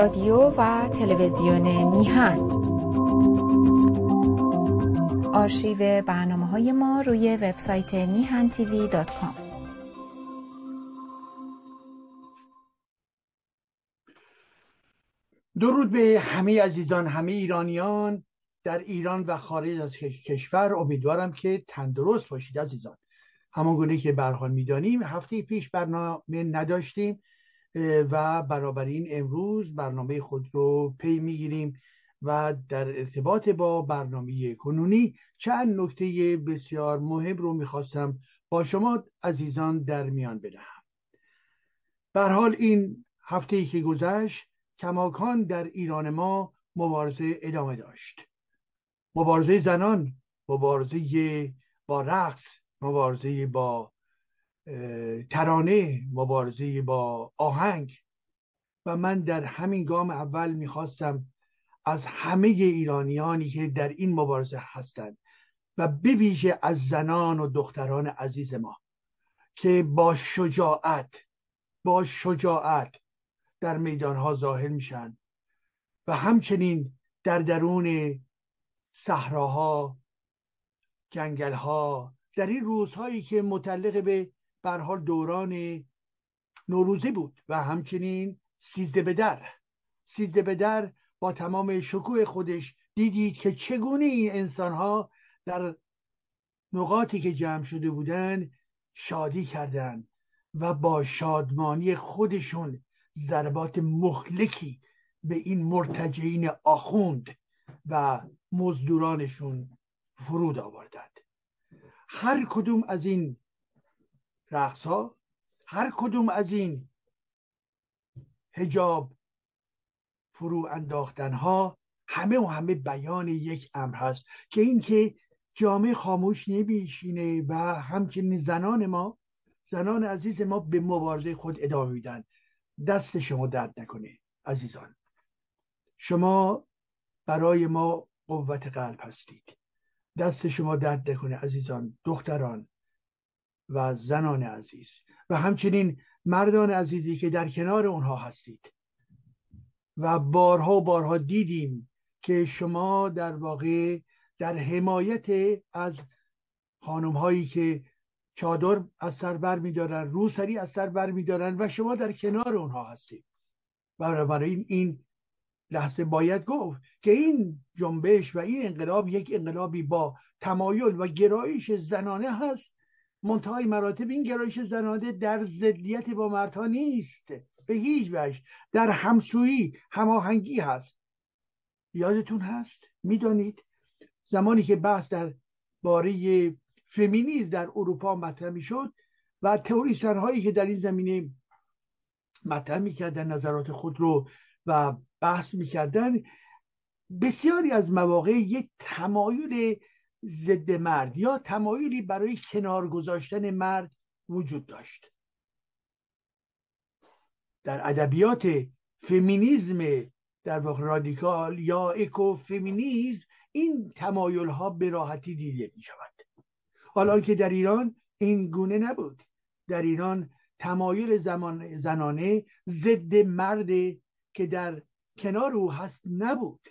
رادیو و تلویزیون میهن. آرشیو برنامه های ما روی وبسایت میهن تیوی دات کام. درود به همه عزیزان همه ایرانیان در ایران و خارج از کشور. امیدوارم که تندرست باشید عزیزان. همون گونه که برحال می‌دانیم هفته پیش برنامه نداشتیم. و این امروز برنامه خود رو پی می‌گیریم و در ارتباط با برنامه کنونی چند نکته بسیار مهم رو می‌خواستم با شما عزیزان در میان بدهم. بر حال این هفته ای که گذشت کماکان در ایران ما مبارزه ادامه داشت. مبارزه زنان مبارزه با رقص مبارزه با ترانه مبارزه با آهنگ. و من در همین گام اول می‌خواستم از همه ایرانیانی که در این مبارزه هستند و بویژه از زنان و دختران عزیز ما که با شجاعت با شجاعت در میدانها ظاهر میشن و همچنین در درون صحراها جنگلها در این روزهایی که متعلق به بر حال دوران نوروزی بود و همچنین سیزده به در. سیزده به با تمام شکوه خودش دیدید که چگونه این انسان ها در نقاطی که جمع شده بودند شادی کردند و با شادمانی خودشون ضربات مخلکی به این مرتجعین آخوند و مزدورانشون فرود آوردند. هر کدوم از این رقص ها هر کدوم از این هجاب فرو انداختن ها همه و همه بیان یک امر هست که اینکه جامعه خاموش نمیشینه و همچنین زنان ما زنان عزیز ما به مبارزه خود ادامه میدن. دست شما درد نکنه عزیزان. شما برای ما قوت قلب هستید. دست شما درد نکنه عزیزان دختران. و زنان عزیز. و همچنین مردان عزیزی که در کنار اونها هستید. و بارها بارها دیدیم که شما در واقع در حمایت از خانم هایی که چادر از سر بر میدارن روسری از سر بر میدارن و شما در کنار اونها هستید. و برای این لحظه باید گفت که این جنبش و این انقلاب یک انقلابی با تمایل و گرایش زنانه هست منتهای مراتب این گرایش زنانه در ضدیت با مردها نیست. به هیچ وجه. در همسویی هماهنگی هست. یادتون هست؟ می‌دانید؟ زمانی که بحث در باره فمینیز در اروپا مطرح می‌شد و تئوریسن هایی که در این زمینه مطرح می‌کردن نظرات خود رو و بحث می‌کردن بسیاری از مواقع یک تمایل ضد مرد یا تمایلی برای کنار گذاشتن مرد وجود داشت. در ادبیات فمینیزم در واقع رادیکال یا اکو فمینیزم این تمایل ها به راحتی دیده می شود حالا که در ایران این گونه نبود. در ایران تمایل زمان زنانه ضد مرد که در کنار او هست نبود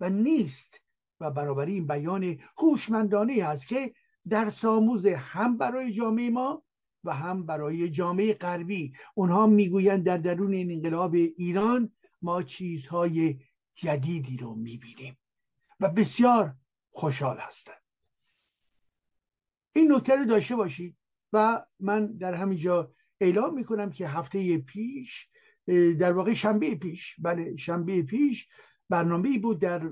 و نیست. و برابر این بیان هوشمندانه است که در ساموز هم برای جامعه ما و هم برای جامعه غربی. اونها می‌گویند در درون این انقلاب ایران ما چیزهای جدیدی رو می‌بینیم و بسیار خوشحال هستند. این نکته رو داشته باشید و من در همینجا اعلام می‌کنم که هفته پیش در واقع شنبه پیش بله شنبه پیش برنامه بود در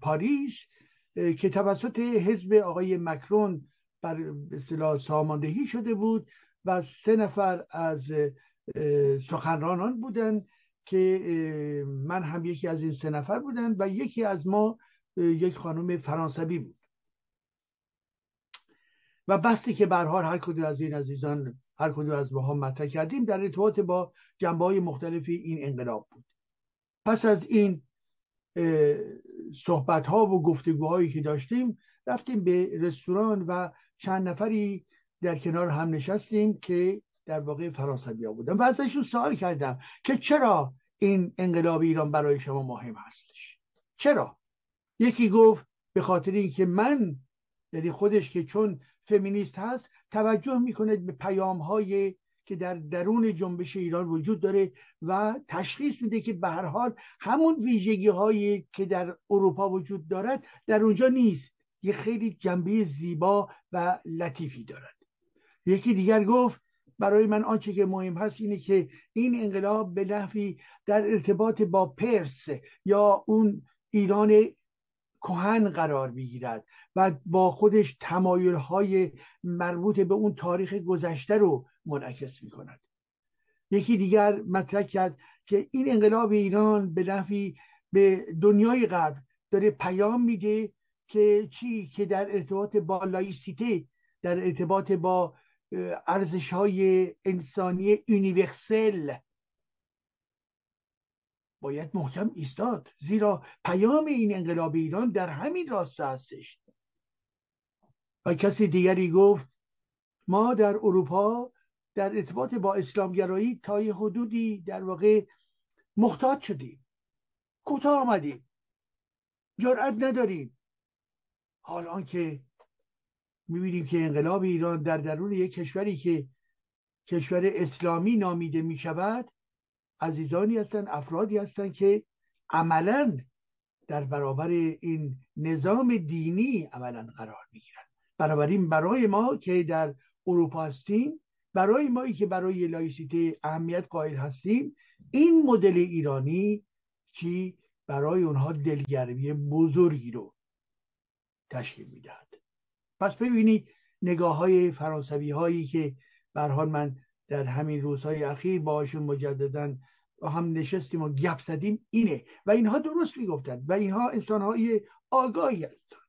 پاریس که توسط حزب آقای مکرون بر اصطلاح ساماندهی شده بود و سه نفر از سخنرانان بودند که من هم یکی از این سه نفر بودن و یکی از ما یک خانم فرانسوی بود. و بستی که برحال هر کدوم از این عزیزان هر کدوم از ماها مطرح کردیم در ارتباط با جنبه های مختلفی این انقلاب بود. پس از این صحبت ها و گفتگوهایی که داشتیم رفتیم به رستوران و چند نفری در کنار هم نشستیم که در واقع فرانسوی ها بودن. و ازشون سوال کردم که چرا این انقلاب ایران برای شما مهم هستش؟ چرا؟ یکی گفت به خاطر اینکه من یعنی خودش که چون فمینیست هست توجه می‌کنه به پیام های که در درون جنبش ایران وجود داره و تشخیص میده که به هر حال همون ویژگی هایی که در اروپا وجود دارد در اونجا نیست. یه خیلی جنبه زیبا و لطیفی دارد. یکی دیگر گفت برای من آنچه که مهم هست اینه که این انقلاب به نحوی در ارتباط با پرس یا اون ایران کهن قرار می‌گیرد و با خودش تمایل های مربوط به اون تاریخ گذشته رو منعکس می کند یکی دیگر مطرح کرد که این انقلاب ایران به نحوی به دنیای غرب داره پیام میده که چی؟ که در ارتباط با لایسیته در ارتباط با ارزش های انسانی universal باید محکم ایستاد. زیرا پیام این انقلاب ایران در همین راستا هستش. و کسی دیگری گفت ما در اروپا در ارتباط با اسلامگرایی تا یه حدودی در واقع محتاط شدیم. کوتاه آمدیم. جرأت نداریم. حال که می‌بینیم که انقلاب ایران در درون یک کشوری که کشور اسلامی نامیده می شود عزیزانی هستند افرادی هستند که عملا در برابر این نظام دینی عملا قرار می‌گیرند. بنابراین برای ما که در اروپا هستیم برای مایی که برای لایسیته اهمیت قائل هستیم این مدل ایرانی چی برای اونها دلگرمی بزرگی رو تشکیل می‌دهد. پس ببینید نگاه های فرانسوی هایی که برحال من در همین روزهای اخیر باشون مجددا هم نشستیم و گپ زدیم اینه و اینها درست می‌گفتند و اینها انسان های آگاهی هستند.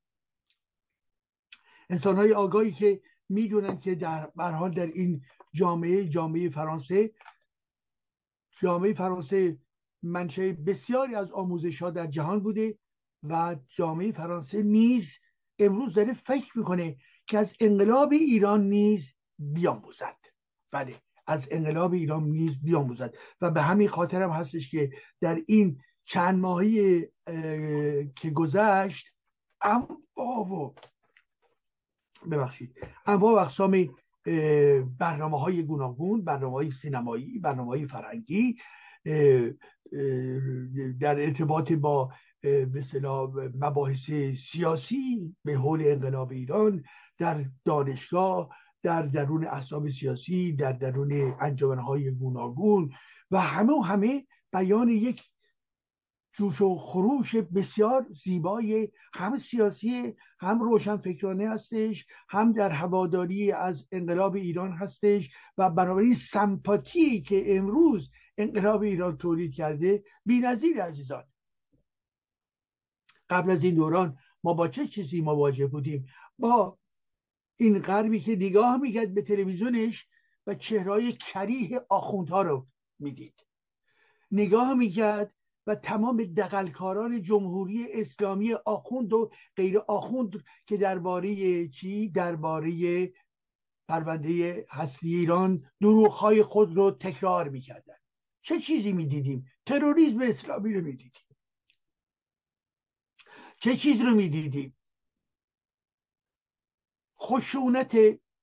انسان های آگاهی که می‌دونن که در برحال در این جامعه جامعه فرانسه. جامعه فرانسه منشه بسیاری از آموزش ها در جهان بوده و جامعه فرانسه نیز امروز داره فکر می‌کنه که از انقلاب ایران نیز بیاموزد. بله از انقلاب ایران نیز بیاموزد و به همین خاطر هم هستش که در این چند ماهی که گذشت انواع و ببخشید انواع و اقسام برنامه های گوناگون برنامه های سینمایی برنامه های فرنگی در ارتباط با به مباحث سیاسی به حول انقلاب ایران در دانشگاه در درون احزاب سیاسی در درون انجمنهای گوناگون و همه و همه بیان یک جوش و خروش بسیار زیبای هم سیاسی هم روشن فکرانه هستش هم در هواداری از انقلاب ایران هستش و بنابراین سمپاتی که امروز انقلاب ایران تولید کرده. نظیر عزیزان قبل از این دوران ما با چه چیزی مواجه بودیم؟ با این غربی که نگاه می‌کرد به تلویزیونش و چهرهای کریه آخوندها رو می‌دید. نگاه می‌کرد و تمام دقلکاران جمهوری اسلامی آخوند و غیر آخوند که درباره چی؟ درباره پرونده هستی ایران دروغهای خود رو تکرار می‌کردن. چه چیزی می‌دیدیم؟ تروریسم اسلامی رو می‌دیدیم. چه چیز رو می‌دیدیم؟ خشونت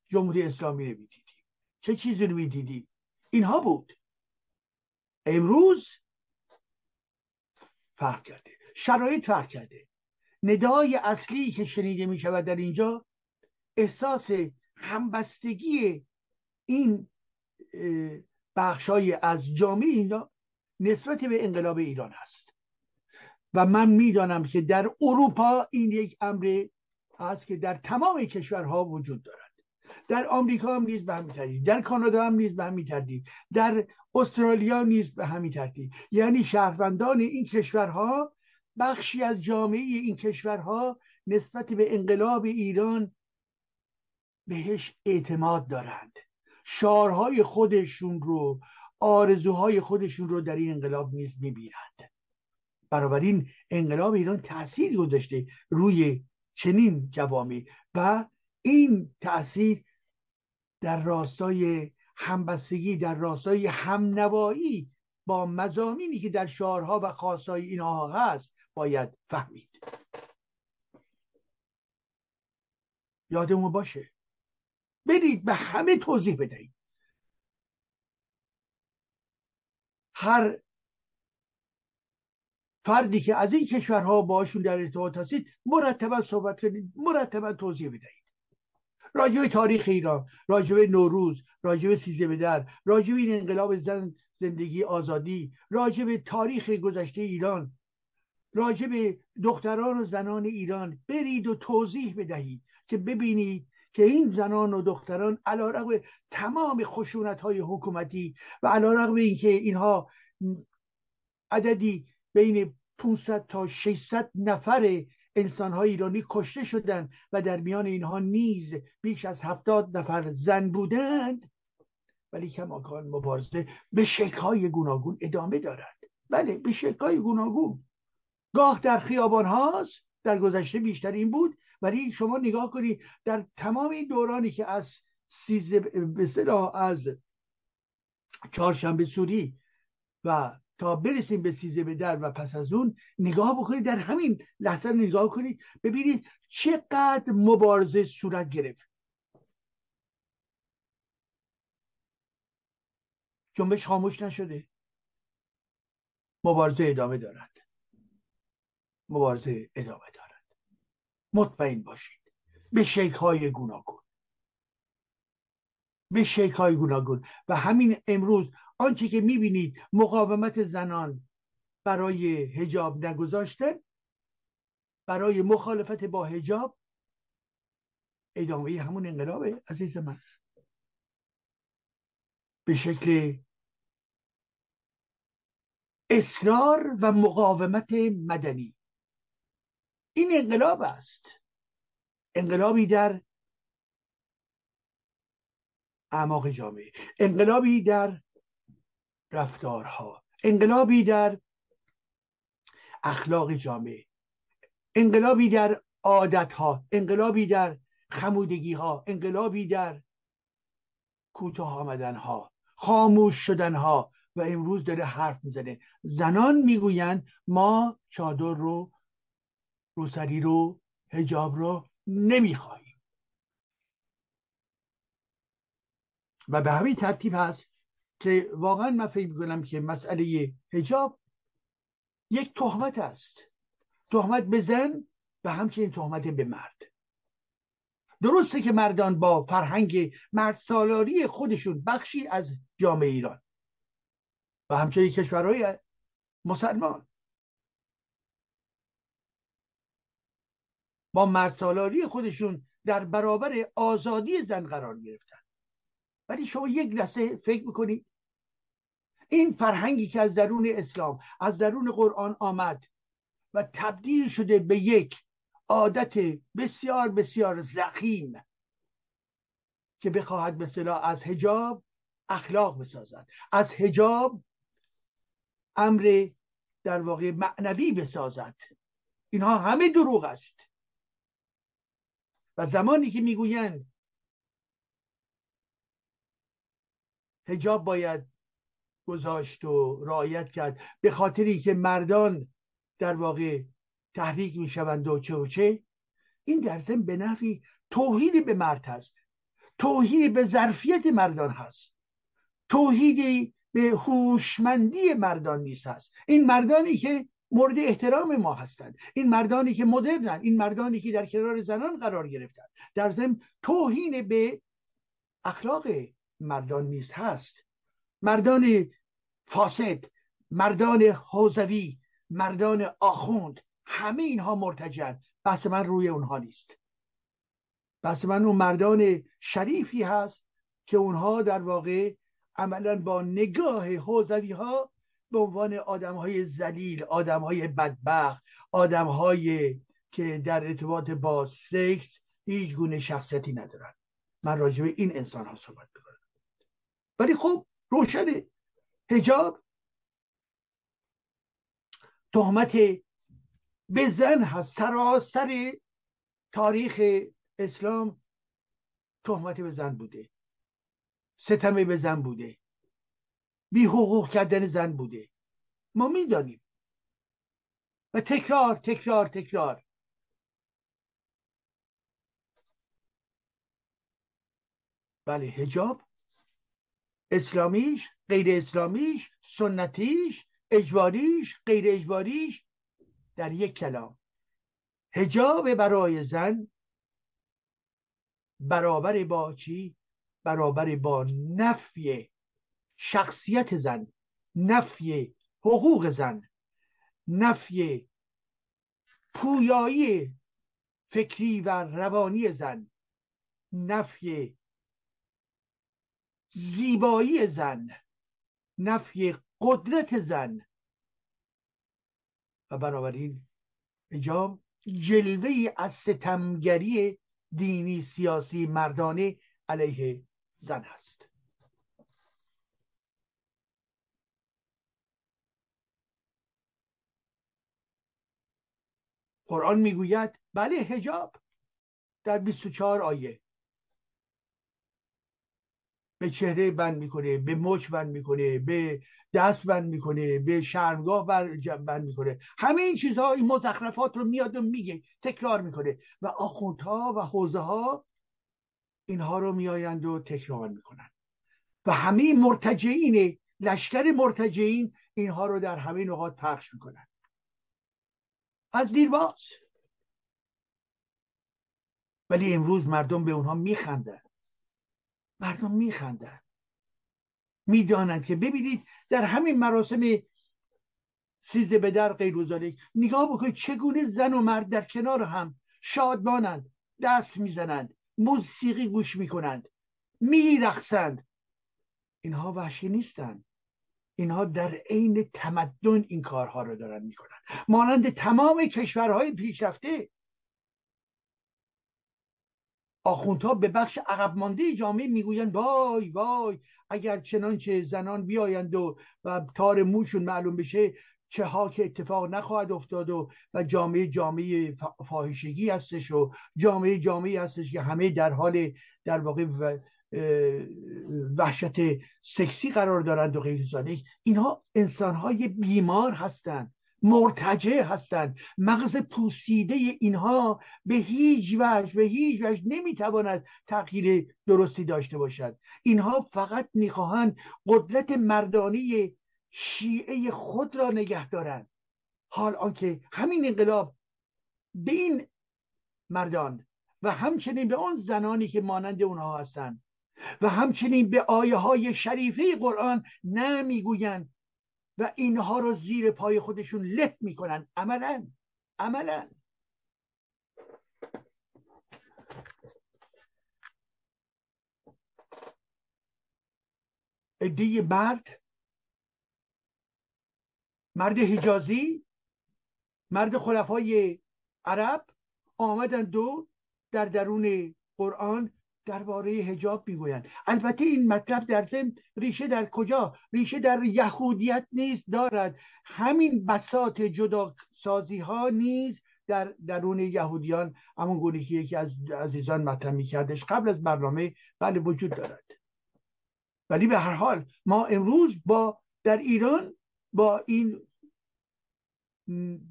جمهوری اسلامی رو می‌دیدیم. چه چیزی رو می‌دیدیم؟ اینها بود. امروز فرق کرده. شرایط فرق کرده. ندای اصلی که شنیده می شود در اینجا احساس همبستگی این بخشای از جامعه اینا نسبت به انقلاب ایران هست. و من می‌دانم که در اروپا این یک امر هست که در تمام کشورها وجود دارد. در آمریکا هم نیز به همین ترتیب در کانادا هم نیز به همین ترتیب در استرالیا نیز به همین ترتیب یعنی شهروندان این کشورها بخشی از جامعه این کشورها نسبت به انقلاب ایران بهش اعتماد دارند. شعارهای خودشون رو آرزوهای خودشون رو در این انقلاب نیز می‌بینند. بنابراین انقلاب ایران تاثیر گذاشته روی چنین جوامی و این تاثیر در راستای همبستگی در راستای همنوایی با مزامینی که در شعارها و خاصای اینها هست باید فهمید. یادمون باشه. برید به همه توضیح بدهید. هر فردی که از این کشورها باشون در ارتباط هستید مرتبا صحبت کنید مرتبا توضیح بدهید. راجع تاریخ ایران راجع نوروز راجع سیزه به در راجع این انقلاب زن زندگی آزادی راجع تاریخ گذشته ایران راجع دختران و زنان ایران برید و توضیح بدهید که ببینید که این زنان و دختران علا رقم تمام خشونت های حکومتی و علا رقم اینکه اینها عددی بین 500 تا 600 نفر انسان های ایرانی کشته شدند و در میان اینها نیز بیش از 70 نفر زن بودند. ولی کماکان مبارزه به های گوناگون ادامه دارد. بله به های گوناگون. گاه در خیابان هاست. در گذشته بیشتر این بود. ولی شما نگاه کنید در تمام این دورانی که از سیزده به از چهارشنبه سوری و تا برسیم به سیزه به در و پس از اون نگاه بکنید در همین لحظه نگاه کنید ببینید چقدر مبارزه صورت گرفت. جنبش خاموش نشده. مبارزه ادامه دارد. مبارزه ادامه دارد. مطمئن باشید. به شکل های گوناگون. به شکل های گوناگون. و همین امروز آنچه که می‌بینید مقاومت زنان برای هجاب نگذاشتن برای مخالفت با هجاب ادامه همون انقلابه عزیز من. به شکل اصرار و مقاومت مدنی. این انقلاب است. انقلابی در اعماق جامعه. انقلابی در رفتارها. انقلابی در اخلاق جامعه. انقلابی در عادتها. انقلابی در خمودگی ها انقلابی در کوتاه آمدن ها خاموش شدن ها و امروز داره حرف می‌زنه. زنان می‌گویند ما چادر رو روسری رو هجاب رو نمی‌خواهیم. و به همین ترتیب هست که واقعا من فکر می‌کنم که مسئله هجاب یک تهمت است. تهمت به زن و همچنین تهمت به مرد. درسته که مردان با فرهنگ مرد سالاری خودشون بخشی از جامعه ایران و همچنین کشورهای مسلمان. با مرد خودشون در برابر آزادی زن قرار گرفتن. ولی شما یک لحظه فکر می‌کنید این فرهنگی که از درون اسلام از درون قرآن آمد و تبدیل شده به یک عادت بسیار بسیار زخیم که بخواهد مثلا از هجاب اخلاق بسازد. از هجاب امر در واقع معنوی بسازد. اینها همه دروغ است. و زمانی که می‌گویند هجاب باید گذاشت و رعایت کرد. به خاطری که مردان در واقع تحریک می‌شوند و چه و چه این در ضمن به نفی توهین به مرد هست. توهین به ظرفیت مردان هست. توهین به هوشمندی مردان نیست هست. این مردانی که مورد احترام ما هستند. این مردانی که مدرنن این مردانی که در کنار زنان قرار گرفتن در ضمن توهین به اخلاق مردان نیست هست. مردان فاسد مردان حوزوی مردان آخوند همه اینها مرتجن. بحث من روی اونها نیست. بحث من اون مردان شریفی هست که اونها در واقع عملا با نگاه حوزوی ها به عنوان آدم های زلیل آدم های بدبخت آدم های که در ارتباط با سکس هیچ گونه شخصیتی ندارن. من راجع به این انسان ها صحبت می‌کنم ولی خب روشنه هجاب تهمت به زن هست سراسر تاریخ اسلام تهمت به زن بوده ستم به زن بوده بی حقوق کردن زن بوده. ما می‌دانیم. و تکرار تکرار تکرار. بله هجاب اسلامیش غیر اسلامیش سنتیش اجواریش غیر اجواریش در یک کلام. هجاب برای زن برابر با چی؟ برابر با نفی شخصیت زن نفی حقوق زن نفی پویایی فکری و روانی زن نفی زیبایی زن نفی قدرت زن. و بنابراین اجام جلوه از ستمگری دینی سیاسی مردانه علیه زن هست. قرآن می‌گوید بله هجاب در 24 آیه. به چهره بند می‌کنه به مچ بند می‌کنه به دست بند می‌کنه به شرمگاه بند می‌کنه. همه این چیزها این مزخرفات رو میاد و میگه تکرار می‌کنه و آخوندها و حوزه ها اینها رو میآیند و تکرار می‌کنن. و همه مرتجعین لشکر مرتجعین اینها رو در همه نقاط پخش می‌کنن. از دیرباز. ولی امروز مردم به اونها میخندن. مردم میخندن می‌دانند که ببینید در همین مراسم سیزه به در غیر نگاه بکنید چگونه زن و مرد در کنار هم شادمانند دست می‌زنند موسیقی گوش می‌کنند میرقصند. اینها وحشی نیستند. اینها در عین تمدن این کارها رو دارن می‌کنن. مانند تمام کشورهای پیشرفته آخوندها به بخش عقب مانده جامعه می‌گویند وای وای اگر چنانچه زنان بیایند و, و تار موشون معلوم بشه چه ها که اتفاق نخواهد افتاد و و جامعه جامعه فاحشگی هستش و جامعه جامعه هستش که همه در حال در واقع وحشت سکسی قرار دارند و غیر اینها انسانهای بیمار هستند. مرتجع هستند. مغز پوسیده اینها به هیچ وجه به هیچ وجه نمی‌تواند تغییر درستی داشته باشد. اینها فقط می‌خواهند قدرت مردانی شیعه خود را نگه دارند. حال آنکه همین انقلاب به این مردان و همچنین به آن زنانی که مانند اونها هستند و همچنین به آیه های شریفه قرآن نمی‌گویند و اینها رو زیر پای خودشون له می‌کنن. عملا. عملا. ادهی مرد. مرد حجازی. مرد خلفای عرب. آمدن دو در درون قرآن درباره هجاب می‌گویند. البته این مطلب در ضمن ریشه در کجا؟ ریشه در یهودیت نیست دارد. همین بسات جدا سازی ها نیز در درون یهودیان همون گونه که یکی از عزیزان مطرح میکردش قبل از برنامه بله وجود دارد. ولی به هر حال ما امروز با در ایران با این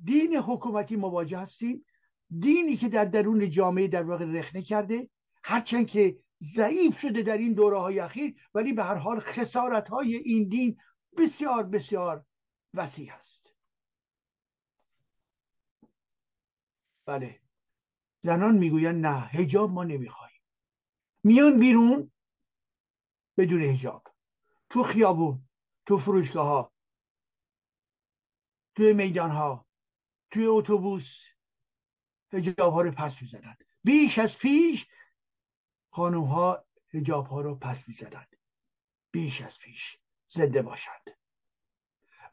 دین حکومتی مواجه هستیم. دینی که در درون جامعه در واقع رخنه کرده هرچند که ضعیف شده در این دوره های اخیر ولی به هر حال خسارت های این دین بسیار بسیار وسیع است. بله. زنان می‌گویند نه هجاب ما نمی‌خواهیم. میان بیرون بدون هجاب تو خیابون تو فروشگاه ها توی میدان ها توی اتوبوس هجاب ها رو پس می‌زنند بیش از پیش خانوم ها هجاب ها رو پس می‌زنند بیش از پیش زنده باشند.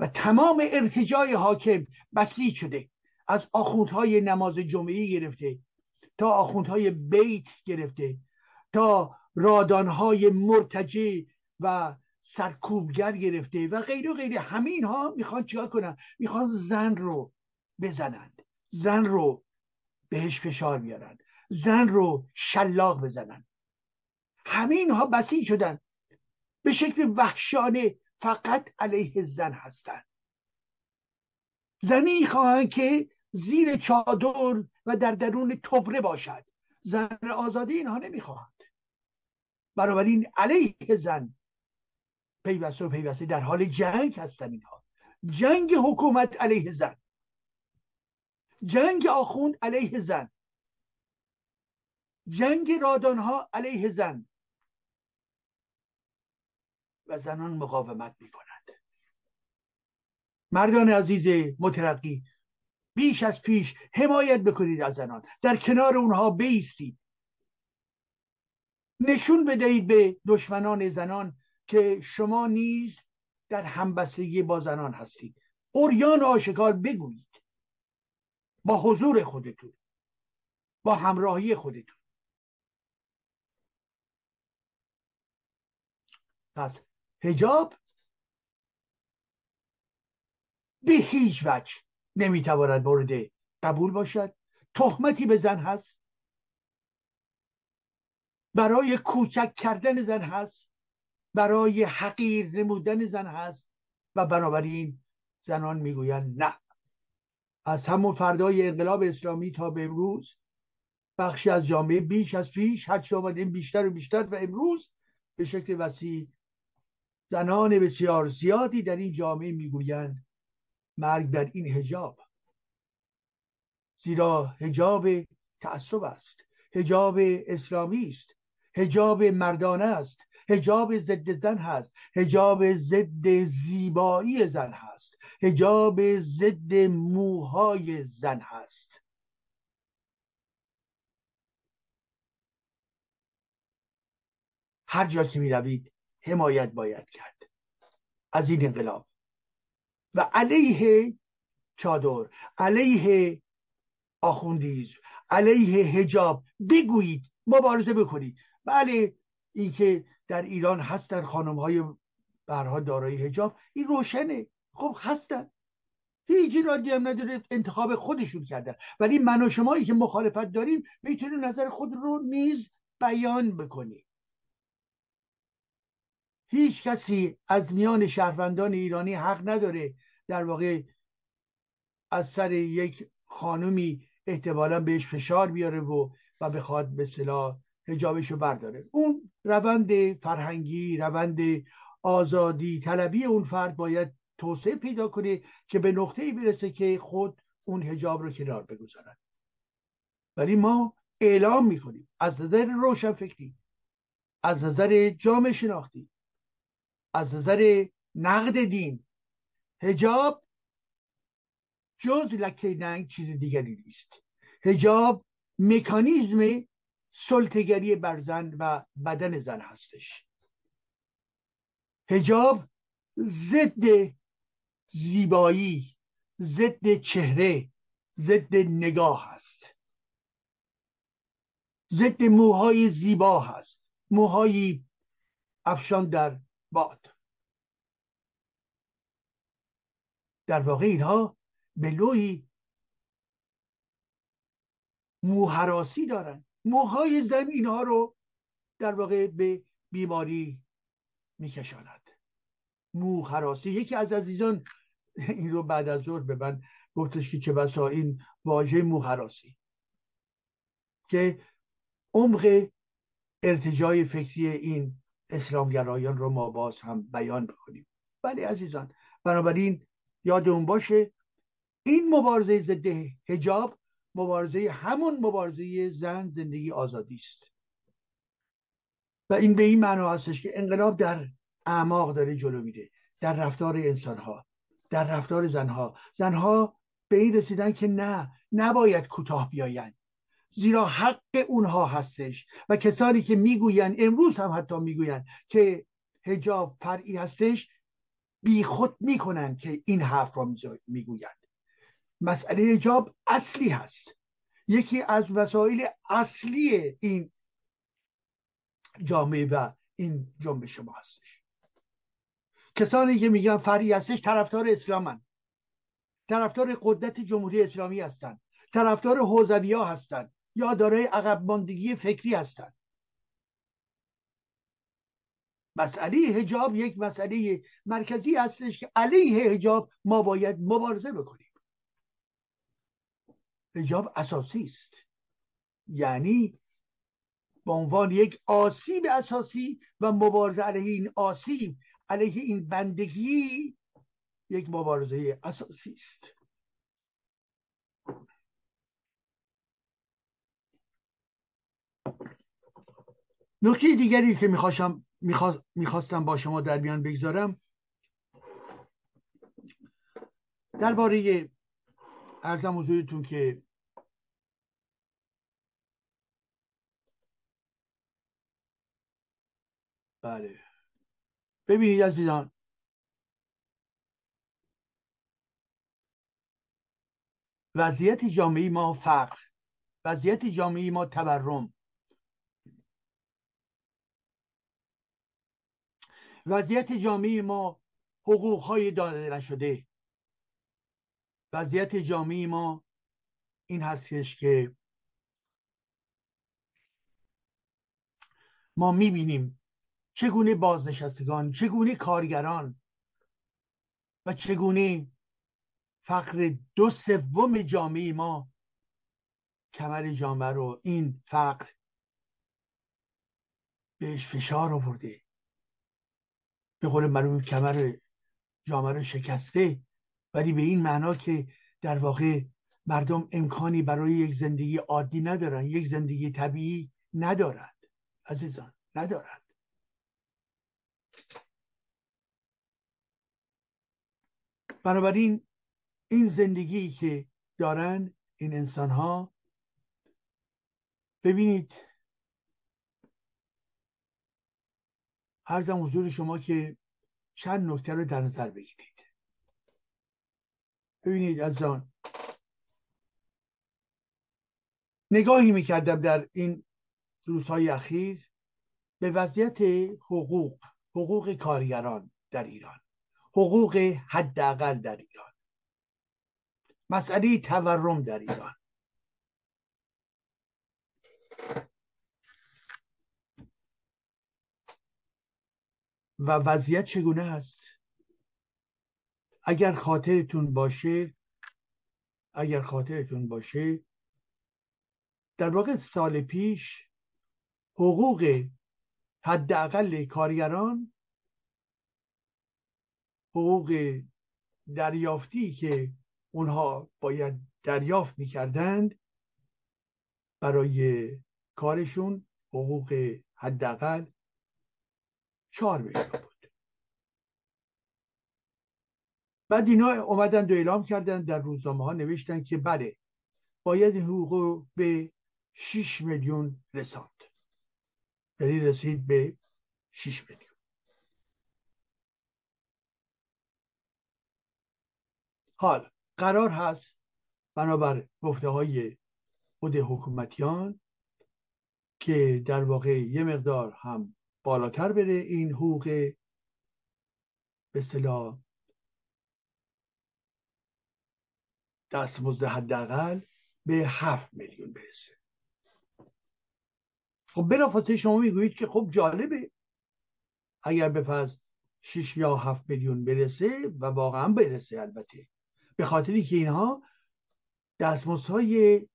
و تمام ارتجای حاکم بسیج شده. از آخوندهای نماز جمعه گرفته تا آخوندهای بیت گرفته تا رادانهای مرتجع و سرکوبگر گرفته و غیر و غیر همین ها می‌خوان چیکار کنن؟ می‌خوان زن رو بزنند. زن رو بهش فشار بیارن. زن رو شلاق بزنن. همه اینها بسیج شدن. به شکل وحشانه فقط علیه زن هستند زنی خواهند که زیر چادر و در درون تبره باشد. زن آزادی اینها نمی‌خواهند. بنابراین علیه زن پیوسته و پیوسته در حال جنگ هستن اینها. جنگ حکومت علیه زن. جنگ آخوند علیه زن. جنگ رادانها علیه زن. و زنان مقاومت می مردان عزیز مترقی بیش از پیش حمایت بکنید از زنان. در کنار اونها بیستید. نشون بدهید به دشمنان زنان که شما نیز در همبستگی با زنان هستید. اوریان آشکار بگویید. با حضور خودتون. با همراهی خودتون. پس هجاب به هیچ وجه نمی‌تواند مورد قبول باشد. تهمتی به زن هست. برای کوچک کردن زن هست. برای حقیر نمودن زن هست. و بنابراین زنان می‌گویند نه. از همون فردای انقلاب اسلامی تا به امروز بخشی از جامعه بیش از پیش هرچی آمدیم بیشتر و بیشتر و امروز به شکل وسیع زنان بسیار زیادی در این جامعه می‌گویند مرگ در این هجاب زیرا هجاب تعصب است هجاب اسلامی است هجاب مردانه است هجاب ضد زن هست هجاب ضد زیبایی زن هست هجاب ضد موهای زن هست. هر جا که می روید حمایت باید کرد. از این انقلاب. و علیه چادر علیه آخوندیز علیه هجاب بگویید مبارزه بکنید. بله اینکه در ایران هستن خانم های برها دارای هجاب این روشنه. خب هستن. هیچ ایرادی هم نداره انتخاب خودشون کردن. ولی من و شمایی که مخالفت داریم می‌تونیم نظر خود رو نیز بیان بکنیم. هیچ کسی از میان شهروندان ایرانی حق نداره در واقع از سر یک خانومی احتمالا بهش فشار بیاره و و بخواد به صلاح هجابش رو برداره. اون روند فرهنگی روند آزادی طلبی اون فرد باید توسعه پیدا کنه که به نقطه برسه که خود اون هجاب رو کنار بگذارد. ولی ما اعلام می‌کنیم از نظر روشن فکری از نظر جامعه شناختی از نظر نقد دین هجاب جز لکه ننگ چیز دیگری نیست. هجاب مکانیزم سلطگری بر زن و بدن زن هستش. هجاب ضد زیبایی ضد چهره ضد نگاه هست. ضد موهای زیبا هست. موهایی افشان در باد. در واقع اینها به لوی موهراسی دارن. موهای زن اینها رو در واقع به بیماری میکشاند. موهراسی. یکی از عزیزان این رو بعد از ظهر به من گفتش که چه بسا این واژه موهراسی. که عمق ارتجای فکری این اسلامگرایان رو ما باز هم بیان بکنیم. ولی عزیزان بنابراین یادمون باشه. این مبارزه ضد هجاب مبارزه همون مبارزه زن زندگی آزادی است. و این به این معنا هستش که انقلاب در اعماق داره جلو میره در رفتار انسانها در رفتار زنها. زنها به این رسیدن که نه نباید کوتاه بیایند. زیرا حق اونها هستش. و کسانی که می‌گویند امروز هم حتی می‌گویند که هجاب فرعی هستش بی خود می‌کنند که این حرف را می‌گویند. مسئله هجاب اصلی هست. یکی از مسائل اصلی این جامعه و این جنبش شما هستش. کسانی که میگن فری هستش طرفدار اسلامن. طرفدار قدرت جمهوری اسلامی هستند طرفدار حوزوی هستند یا دارای عقب ماندگی فکری هستند مسئله هجاب یک مسئله مرکزی هستش که علیه هجاب ما باید مبارزه بکنیم. هجاب اساسی است. یعنی به عنوان یک آسیب اساسی و مبارزه علیه این آسیب علیه این بندگی یک مبارزه اساسی است. نکته دیگری که می‌خواستم با شما در میان بگذارم. درباره ارزم حضورتون که بله. ببینید عزیزان. وضعیت جامعه ما فقر وضعیت جامعه ما تورم. وضعیت جامعه ما حقوق های داده نشده. وضعیت جامعه ما این هستش که ما می‌بینیم چگونه بازنشستگان چگونه کارگران و چگونه فقر دو سوم جامعه ما کمر جامعه رو این فقر بهش فشار آورده. به قول معروف کمر جامعه رو شکسته ولی به این معنا که در واقع مردم امکانی برای یک زندگی عادی ندارن یک زندگی طبیعی ندارند عزیزان ندارند بنابراین این زندگی که دارن این انسان ها ببینید عرضم حضور شما که چند نکته رو در نظر بگیرید. ببینید از آن نگاهی می‌کردم در این روزهای اخیر به وضعیت حقوق حقوق کارگران در ایران حقوق حداقل در ایران مسئله تورم در ایران. و وضعیت چگونه است؟ اگر خاطرتون باشه اگر خاطرتون باشه در واقع سال پیش حقوق حداقل کارگران حقوق دریافتی که اونها باید دریافت می‌کردند برای کارشون حقوق حداقل چهار میلیون بود. بعد اینا اومدن و اعلام کردن در روزنامه ها نوشتن که بله باید این حقوق به 6 میلیون رساند. یعنی رسید به 6 میلیون. حال قرار هست بنابر گفته های خود حکومتیان که در واقع یه مقدار هم بالاتر بره این حقوق به صلاح دستمزد حداقل به هفت میلیون برسه. خب بلافاصله شما می‌گویید که خب جالبه. اگر به فرض 6 یا هفت میلیون برسه و واقعا برسه البته. به خاطری که اینها دستمزدهای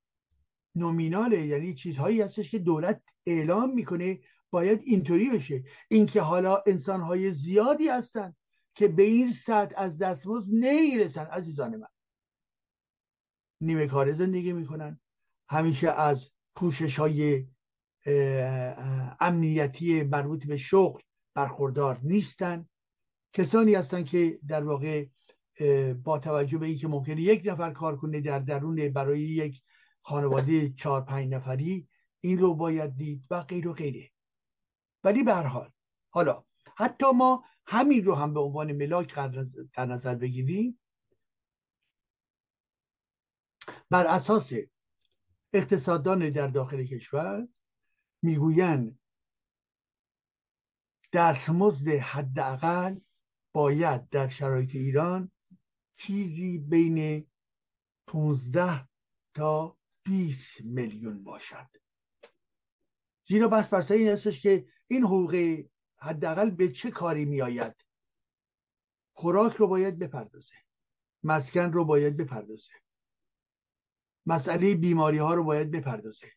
نومیناله یعنی چیزهایی هستش که دولت اعلام می‌کنه باید اینطوری بشه. اینکه حالا انسانهای زیادی هستن که به این سطح از دستمزد نمی‌رسن عزیزان من. نیمه کاره زندگی می‌کنن. همیشه از پوشش های امنیتی مربوط به شغل برخوردار نیستن. کسانی هستن که در واقع با توجه به اینکه ممکنه یک نفر کار کنه در درون برای یک خانواده چهار پنج نفری این رو باید دید و غیر و غیره. ولی به حال حالا حتی ما همین رو هم به عنوان ملاک در نظر بگیریم بر اساس اقتصاددان در داخل کشور می‌گویند دستمزد حداقل باید در شرایط ایران چیزی بین 15 تا 20 میلیون باشد. زیرا بس بر این هستش که این حقوق حداقل به چه کاری میآید؟ خوراک رو باید بپردازه. مسکن رو باید بپردازه. مسئله بیماری ها رو باید بپردازه.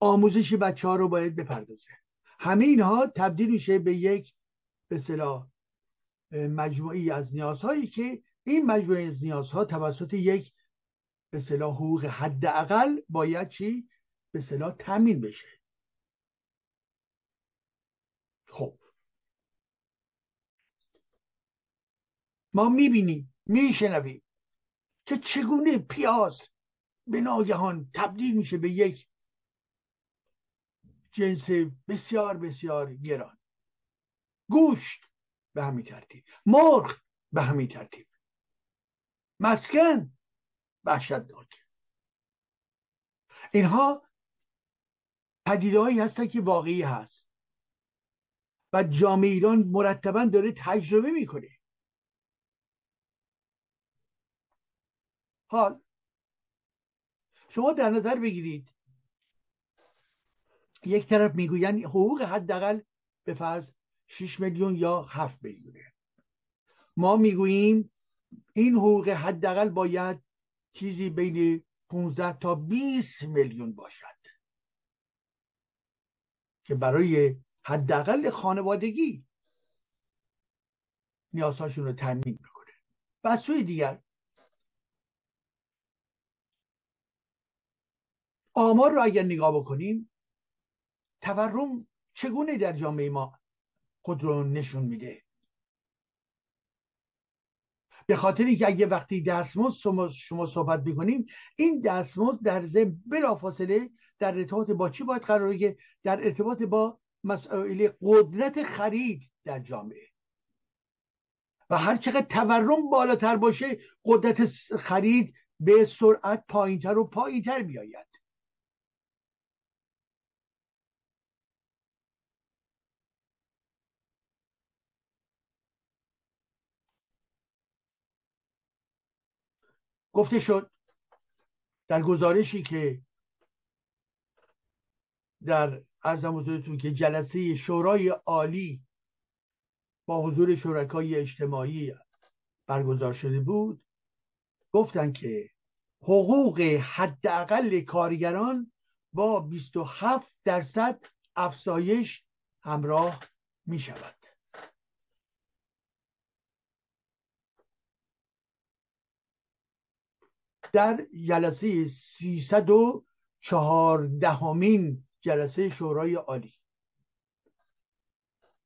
آموزش بچه ها رو باید بپردازه. همه اینها تبدیل میشه به یک به صلاح مجموعی از نیازهایی که این مجموعه از نیازها توسط یک به صلاح حقوق حداقل باید چی؟ به صلاح تامین بشه خب ما می‌بینیم میشنویم. که چگونه پیاز به ناگهان تبدیل میشه به یک جنس بسیار بسیار گران. گوشت به همین ترتیب مرغ به همین ترتیب. مسکن وحشتناک. اینها پدیدههایی هستن که واقعی هست و جامعه ایران مرتبا داره تجربه می‌کنه. حال شما در نظر بگیرید. یک طرف می‌گوین حقوق حداقل به فرض 6 میلیون یا 7 میلیونه. ما می‌گوییم این حقوق حداقل باید چیزی بین 15 تا 20 میلیون باشد. که برای حداقل خانوادگی نیازهاشون رو تامین می‌کنه. و سوی دیگر آمار رو اگر نگاه بکنیم تورم چگونه در جامعه ما خود رو نشون میده؟ به خاطر اینکه اگه وقتی دستمزد شما, شما صحبت می‌کنیم این دستمزد در ضمن بلافاصله در ارتباط با چی باید قرار در ارتباط با مسائل قدرت خرید در جامعه. و هر چقدر تورم بالاتر باشه قدرت خرید به سرعت پایینتر و پایینتر میآید. گفته شد در گزارشی که در ارزم حضورتون که جلسه شورای عالی با حضور شرکای اجتماعی برگزار شده بود گفتن که حقوق حداقل کارگران با 27 درصد افزایش همراه می شود در جلسه 314 جلسه شورای عالی.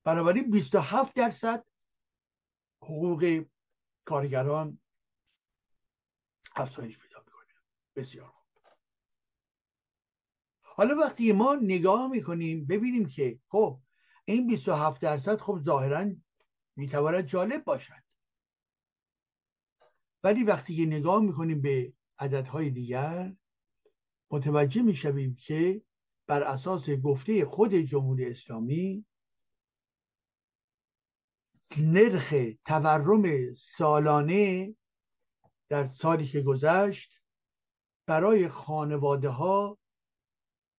بنابراین 27 درصد حقوق کارگران افزایش پیدا می‌کنه. بسیار خوب. حالا وقتی ما نگاه می‌کنیم ببینیم که خب این 27 درصد خب ظاهرا می‌تواند جالب باشد. ولی وقتی که نگاه می‌کنیم به عددهای دیگر متوجه می‌شویم که بر اساس گفته خود جمهوری اسلامی نرخ تورم سالانه در سالی که گذشت برای خانواده ها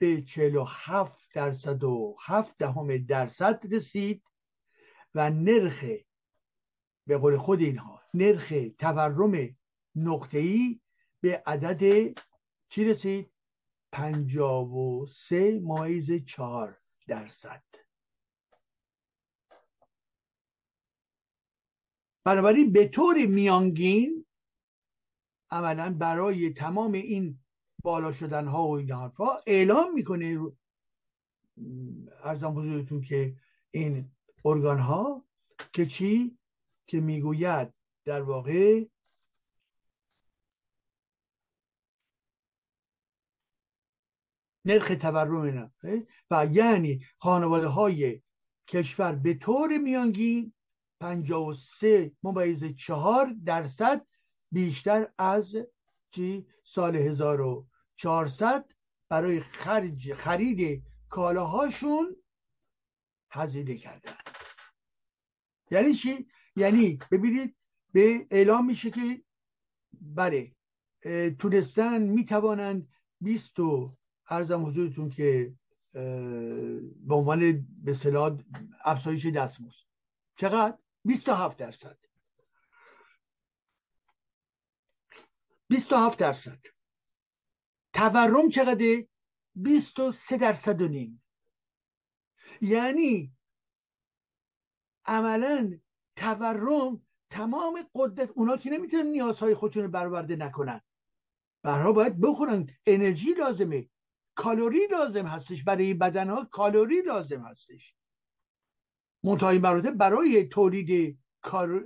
به 47 درصد و 7 دهم درصد رسید و نرخ به قول خود اینها نرخ تورم نقطه‌ای به عدد چی رسید؟ پنجاب و سه مایز چهار درصد. بنابراین به طور میانگین عملا برای تمام این بالا شدن ها و این حرفا اعلام می‌کنه ارزم حضورتون که این ارگان ها که چی؟ که می‌گوید در واقع نرخ تورم و یعنی خانواده های کشور به طور میانگین 53 ممیز چهار درصد بیشتر از چی؟ سال 1400 برای خرج خرید کالاهاشون هزینه کردن. یعنی چی؟ یعنی ببینید به اعلام میشه که بله تونستن می‌توانند 20 ارزم حضورتون که به عنوان به صلاح افزایش دستمزد. چقدر؟ 27 درصد. 27 درصد. تورم چقدر 23 درصد و نیم. یعنی عملا تورم تمام قدرت اونا که نمی‌تونن نیازهای خودشون رو برآورده نکنن؟ برها باید بخورن. انرژی لازمه. کالوری لازم هستش. برای بدن ها کالوری لازم هستش. منتهای مراتب برای تولید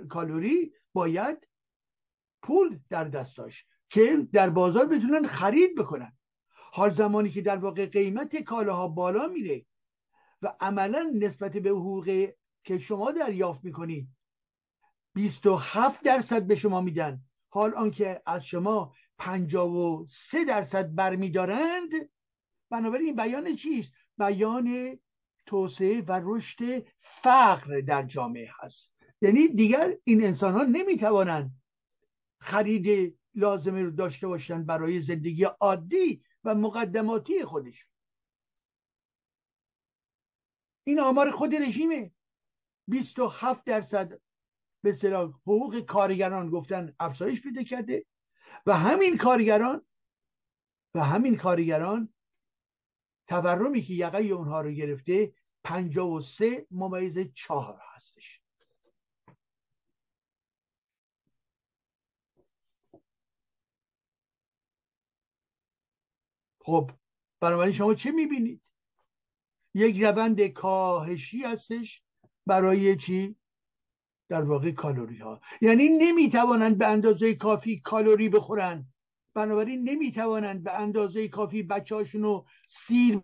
کالوری باید پول در دست داشت که در بازار بتونن خرید بکنن. حال زمانی که در واقع قیمت کالاها بالا میره و عملا نسبت به حقوق که شما دریافت می‌کنید 27 درصد به شما میدن. حال آنکه از شما 53 درصد برمیدارند بنابراین این بیان چیست؟ بیان توسعه و رشد فقر در جامعه هست. یعنی دیگر این انسان ها نمی‌توانند خرید لازمه رو داشته باشن برای زندگی عادی و مقدماتی خودشون. این آمار خود رژیمه. 27 درصد به اصطلاح حقوق کارگران گفتن افزایش پیدا کرده و همین کارگران و همین کارگران تورمی که یقه اونها رو گرفته 53 ممیز چهار هستش. خب بنابراین شما چه می‌بینید؟ یک روند کاهشی هستش برای چی؟ در واقع کالوری ها یعنی نمی‌توانند به اندازه کافی کالوری بخورن بنابراین نمی‌توانند به اندازه کافی بچه رو سیر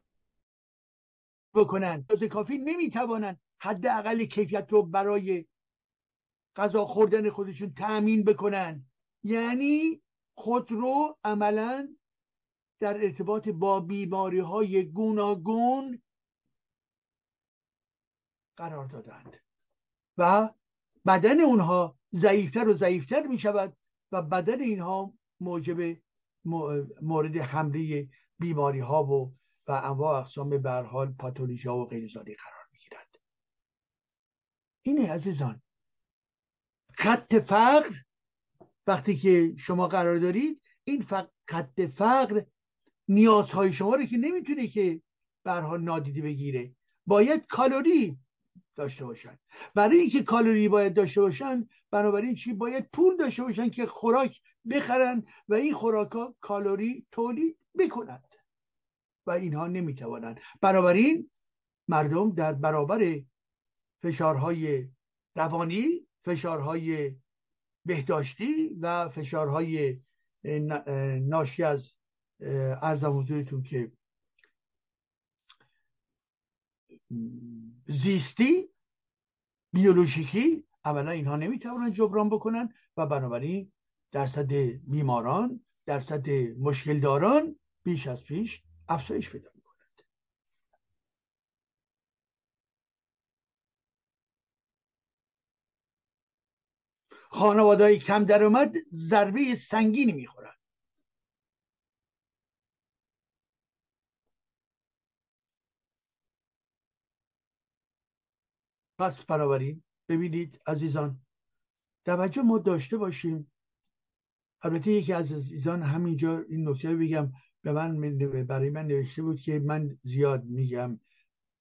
بکنن اندازه کافی نمی‌توانند حداقل کیفیت رو برای غذا خوردن خودشون تأمین بکنن. یعنی خود رو عملا در ارتباط با بیماری های گوناگون قرار دادند و بدن اونها ضعیفتر و ضعیفتر می شود و بدن اینها موجب مورد حمله بیماری ها و و انواع اقسام به حال پاتولوژی ها و غیر قرار می گیرد اینه عزیزان. خط فقر وقتی که شما قرار دارید این خط فقر نیازهای شما رو که نمی‌تونه که حال نادیده بگیره. باید کالوری داشته باشن. برای اینکه کالری باید داشته باشن بنابراین چی؟ باید پول داشته باشن که خوراک بخرن و این خوراک ها کالری تولید بکنند و اینها نمی‌توانند. بنابراین مردم در برابر فشارهای روانی فشارهای بهداشتی و فشارهای ناشی از ارزم حضورتون که زیستی بیولوژیکی اولا اینها نمی‌توانند جبران بکنن و بنابراین درصد بیماران درصد مشکل داران بیش از پیش افزایش پیدا می‌کنند خانواده کم درآمد ضربه سنگینی می‌خورند پس بنابراین ببینید عزیزان توجه ما داشته باشیم. البته یکی از عزیزان همینجا این نکته بگم به من برای من نوشته بود که من زیاد میگم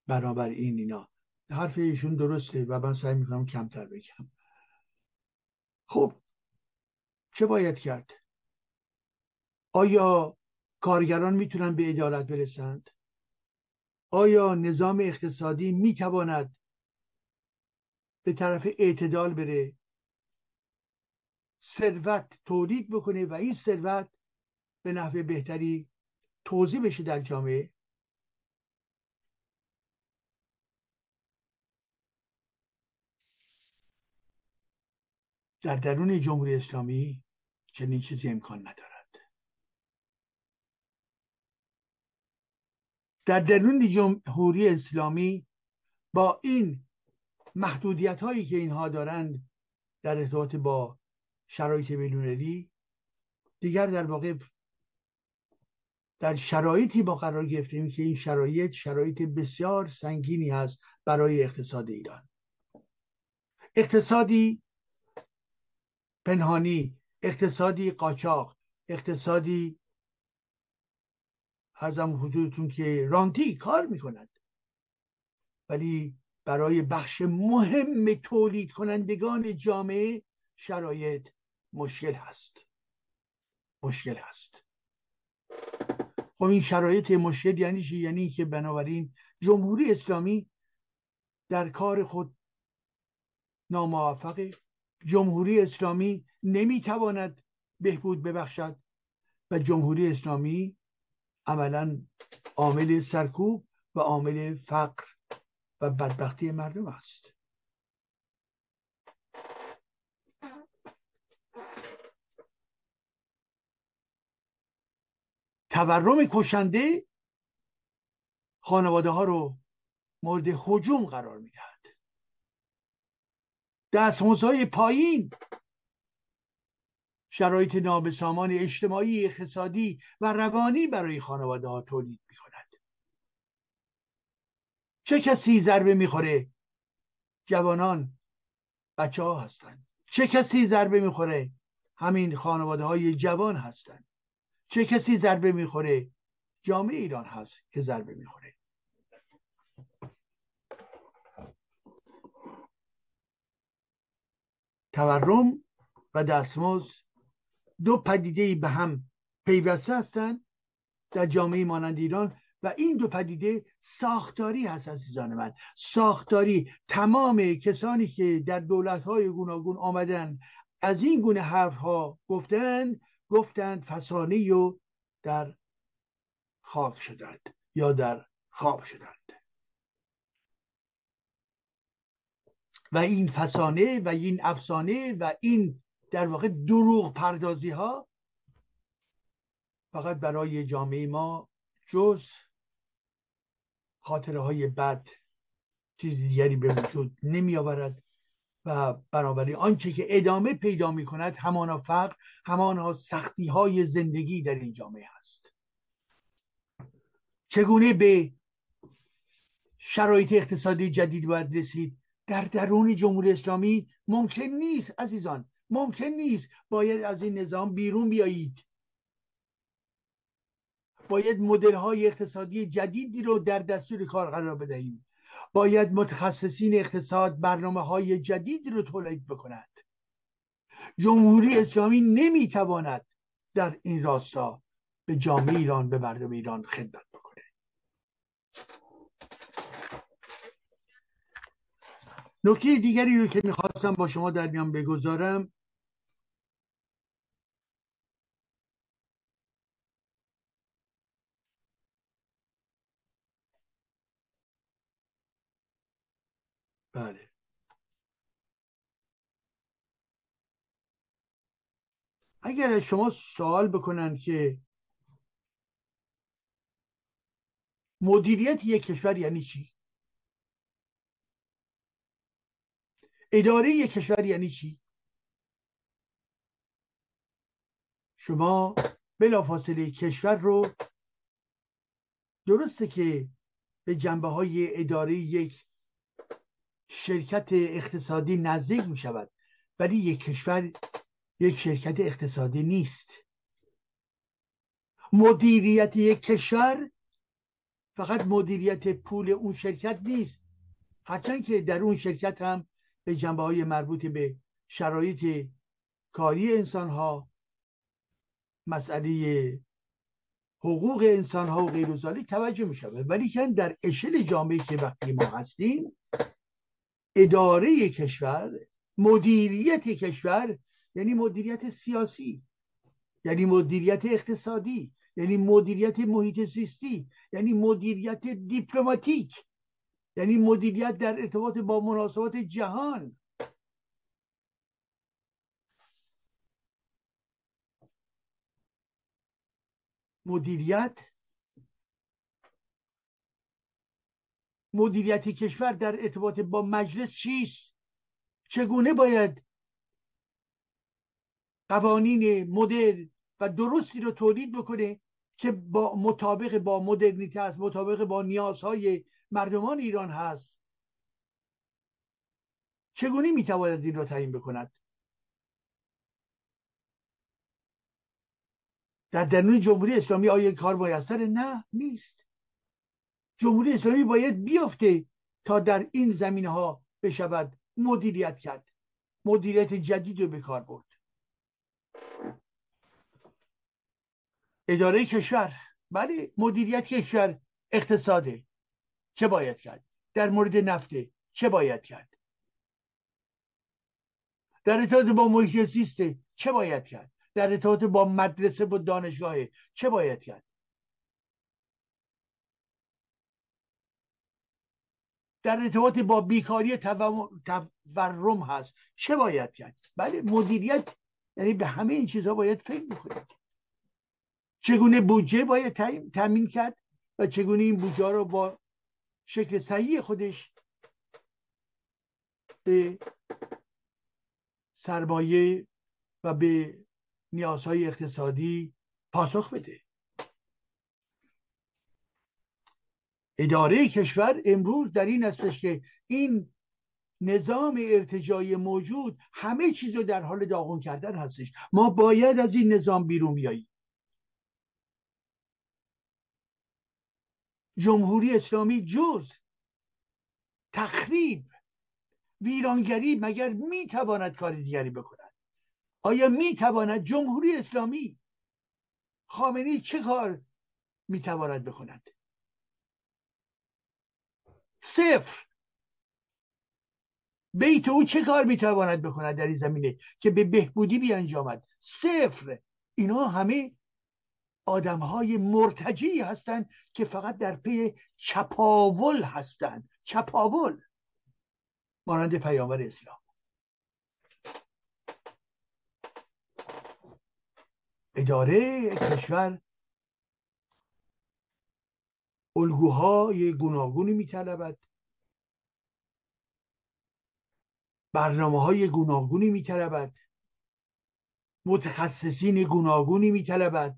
برابر این اینا. حرف ایشون درسته و من سعی می‌کنم کمتر بگم. خب چه باید کرد؟ آیا کارگران می‌تونن به عدالت برسند؟ آیا نظام اقتصادی می‌تواند به طرف اعتدال بره. ثروت تولید بکنه و این ثروت به نحو بهتری توضیح بشه در جامعه. در درون جمهوری اسلامی چنین چیزی امکان ندارد. در درون جمهوری اسلامی با این محدودیت هایی که اینها دارند در ارتباط با شرایط بینالمللی دیگر در واقع در شرایطی با قرار گرفتیم که این شرایط شرایط بسیار سنگینی هست برای اقتصاد ایران. اقتصادی پنهانی اقتصادی قاچاق اقتصادی ارزم حضورتون که رانتی کار می‌کند. ولی برای بخش مهم تولید کنندگان جامعه شرایط مشکل هست. مشکل هست. خب این شرایط مشکل یعنی چی؟ یعنی که بنابراین جمهوری اسلامی در کار خود ناموفقه. جمهوری اسلامی نمی‌تواند بهبود ببخشد و جمهوری اسلامی عملا عامل سرکوب و عامل فقر و بدبختی مردم است. تورم کشنده خانواده ها رو مورد حجوم قرار می‌دهد دستمزدهای پایین شرایط نابسامان اجتماعی اقتصادی و روانی برای خانواده ها تولید می کند چه کسی ضربه می‌خوره؟ جوانان بچه ها هستند چه کسی ضربه می‌خوره؟ همین خانواده های جوان هستند چه کسی ضربه می‌خوره؟ جامعه ایران هست که ضربه می‌خوره. تورم و دستمزد دو پدیده به هم پیوسته هستند. در جامعه مانند ایران و این دو پدیده ساختاری هست عزیزان من. ساختاری تمام کسانی که در دولت های گوناگون آمدن از این گونه حرف ها گفتن گفتند فسانه و در خاک شدند یا در خواب شدند. و این فسانه و این افسانه و این در واقع دروغ پردازی ها فقط برای جامعه ما جز خاطره های بد چیز دیگری به وجود نمی آورد و بنابراین آنچه که ادامه پیدا می کند همانا فقر همانا سختی های زندگی در این جامعه هست. چگونه به شرایط اقتصادی جدید باید رسید؟ در درون جمهوری اسلامی ممکن نیست عزیزان ممکن نیست. باید از این نظام بیرون بیایید. باید مدل های اقتصادی جدیدی رو در دستور کار قرار بدهیم. باید متخصصین اقتصاد برنامه های جدیدی رو تولید بکند جمهوری اسلامی نمی‌تواند در این راستا به جامعه ایران به مردم ایران خدمت بکنه. نکته دیگری رو که می‌خواستم با شما در میان بگذارم بله اگر شما سوال بکنن که مدیریت یک کشور یعنی چی؟ اداره یک کشور یعنی چی؟ شما بلافاصله کشور رو درسته که به جنبه های اداره یک شرکت اقتصادی نزدیک می شود ولی یک کشور یک شرکت اقتصادی نیست. مدیریت یک کشور فقط مدیریت پول اون شرکت نیست. هرچند که در اون شرکت هم به جنبه های مربوط به شرایط کاری انسان ها مسئله حقوق انسان ها و غیر توجه می شود ولی که در اشل جامعه که وقتی ما هستیم اداره کشور مدیریت کشور یعنی مدیریت سیاسی یعنی مدیریت اقتصادی یعنی مدیریت محیط زیستی یعنی مدیریت دیپلماتیک یعنی مدیریت در ارتباط با مناسبات جهان. مدیریت مدیریت کشور در ارتباط با مجلس چیست؟ چگونه باید قوانین مدل و درستی رو تولید بکنه که با مطابق با مدرنیته است مطابق با نیازهای مردمان ایران هست. چگونه می‌تواند این را تعیین بکند؟ در درون جمهوری اسلامی آیا کار میسر نه؟ نیست. جمهوری اسلامی باید بیفته تا در این زمینه ها بشود مدیریت کرد. مدیریت جدید رو به کار برد. اداره کشور بله مدیریت کشور اقتصاده چه باید کرد؟ در مورد نفته چه باید کرد؟ در ارتباط با محیط زیسته چه باید کرد؟ در ارتباط با مدرسه و دانشگاه چه باید کرد؟ در ارتباط با بیکاری تورم هست چه باید کرد؟ بله مدیریت یعنی به همه این چیزها باید فکر بکنید. چگونه بودجه باید تامین کرد و چگونه این بودجه رو با شکل صحیح خودش به سرمایه و به نیازهای اقتصادی پاسخ بده. اداره کشور امروز در این هستش که این نظام ارتجای موجود همه چیز رو در حال داغون کردن هستش. ما باید از این نظام بیرون بیاییم. جمهوری اسلامی جز تخریب ویرانگری مگر می‌تواند کار دیگری بکند؟ آیا می‌تواند جمهوری اسلامی خامنی چه کار می‌تواند بکند؟ صفر. بیت او چه کار می‌تواند بکند در این زمینه که به بهبودی بیانجامد؟ صفر. اینا همه آدم های مرتجی هستند که فقط در پی چپاول هستند. چپاول. مانند پیامبر اسلام. اداره کشور الگوهای گوناگونی میطلبد. برنامه های گوناگونی میطلبد. متخصصین گوناگونی میطلبد.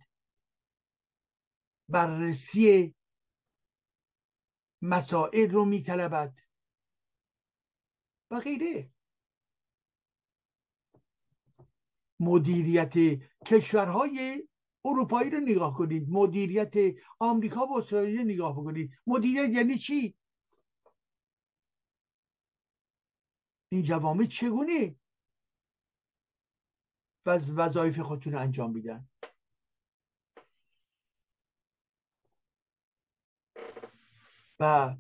بررسی مسائل رو میطلبد. و غیره. مدیریت کشورهای اروپایی رو نگاه کنید. مدیریت آمریکا و استرالیا نگاه بکنید. مدیریت یعنی چی؟ این جوامع چگونه وظایف خودشون انجام میدن؟ و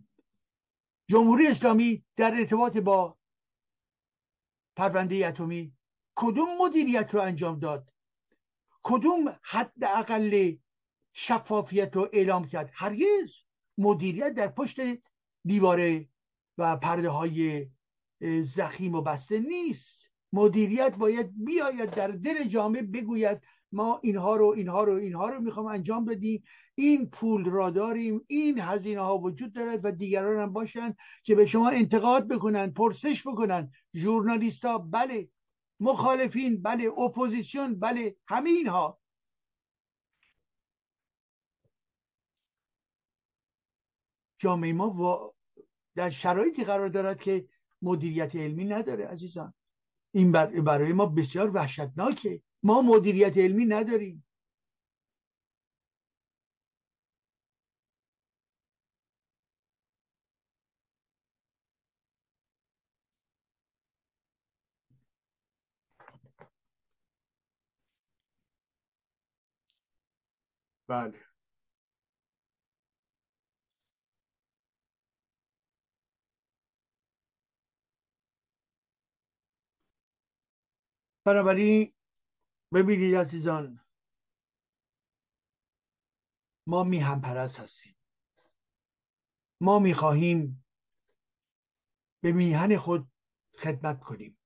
جمهوری اسلامی در ارتباط با پرونده اتمی کدوم مدیریت رو انجام داد؟ کدوم حد اقل شفافیت رو اعلام کرد؟ هرگز مدیریت در پشت دیواره و پرده های ضخیم و بسته نیست. مدیریت باید بیاید در دل جامعه بگوید ما اینها رو اینها رو اینها رو می‌خوام انجام بدیم. این پول را داریم این هزینه ها وجود دارد و دیگران هم باشن که به شما انتقاد بکنن پرسش بکنن. ژورنالیست ها بله. مخالفین بله. اپوزیسیون بله. همه اینها. جامعه ما در شرایطی قرار دارد که مدیریت علمی نداره عزیزان. این برای ما بسیار وحشتناکه. ما مدیریت علمی نداریم. بله. بنابراین ببینید عزیزان ما میهم پرست هستیم. ما می‌خواهیم به میهن خود خدمت کنیم.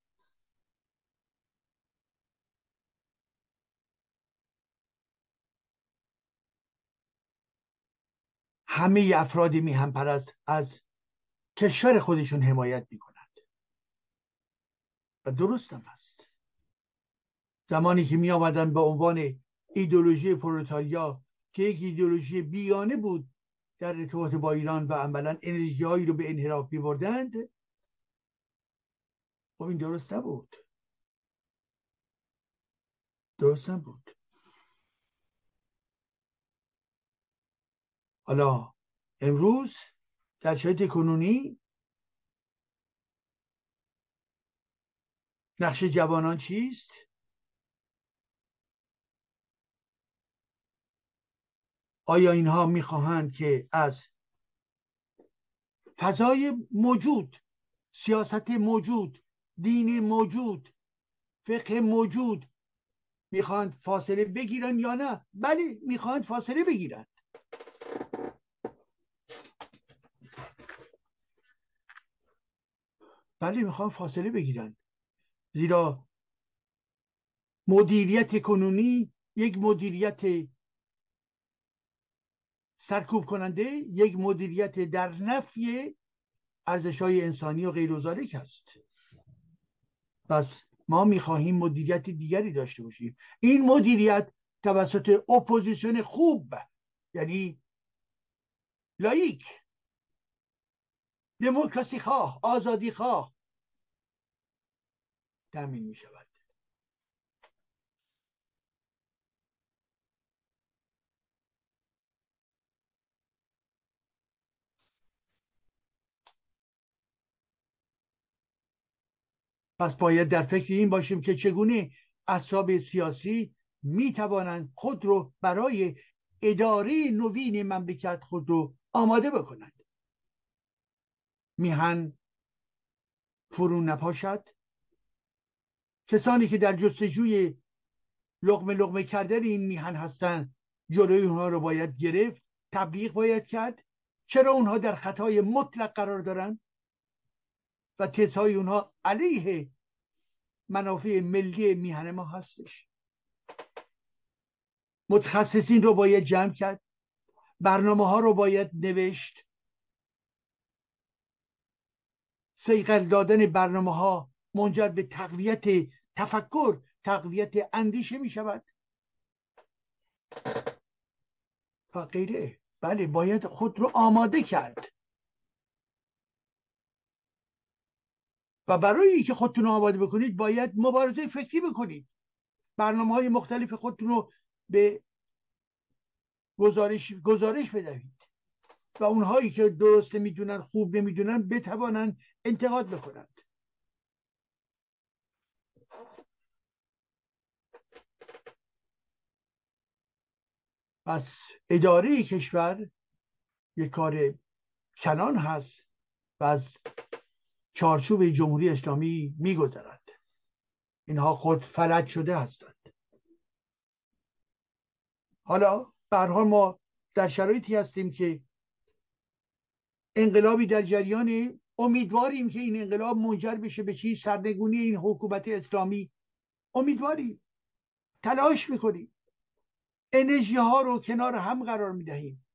همه افراد میهم پرست از کشور خودشون حمایت می‌کنند و درستم هست. زمانی که می آمدن به عنوان ایدولوژی پرولتاریا که یک ایدئولوژی بیانه بود در ارتباط با ایران و عملا انرژی رو به انحراف بردند خب این درست نبود. درست نبود. حالا امروز در شرایط کنونی نقش جوانان چیست؟ آیا اینها می‌خواهند که از فضای موجود سیاست موجود دین موجود فقه موجود می‌خواهند فاصله بگیرن یا نه؟ بله می‌خواهند فاصله بگیرن بله می‌خوان فاصله بگیرن زیرا مدیریت کنونی یک مدیریت سرکوب کننده یک مدیریت در نفی ارزش های انسانی و غیر است. پس ما می‌خواهیم مدیریت دیگری داشته باشیم. این مدیریت توسط اپوزیسیون خوب یعنی لایک دموکراسی خواه آزادی خواه تامین می شود پس باید در فکر این باشیم که چگونه اصحاب سیاسی می توانند خود رو برای اداره نوین مملکت خود رو آماده بکنند. میهن فرو نپاشد. کسانی که در جستجوی لغمه لغمه کردن این میهن هستند جلوی اونها رو باید گرفت تبلیغ باید کرد. چرا اونها در خطای مطلق قرار دارند؟ و تزهای اونها علیه منافع ملی میهن ما هستش. متخصصین رو باید جمع کرد. برنامه ها رو باید نوشت. سیقل دادن برنامه ها منجر به تقویت تفکر تقویت اندیشه می شود و غیره بله باید خود رو آماده کرد. و برای اینکه خودتون رو آماده بکنید باید مبارزه فکری بکنید. برنامه های مختلف خودتون رو به گزارش, گزارش بدهید. و اونهایی که درست نمی‌دونن خوب نمی‌دونن بتوانند انتقاد بکنند. پس اداره کشور یک کار کنان هست و از چارچوب جمهوری اسلامی میگذرد. اینها خود فلج شده هستند. حالا برها ما در شرایطی هستیم که انقلابی در جریان امیدواریم که این انقلاب منجر بشه به چی سرنگونی این حکومت اسلامی. امیدواریم. تلاش می‌کنیم. انرژی ها رو کنار هم قرار می‌دهیم.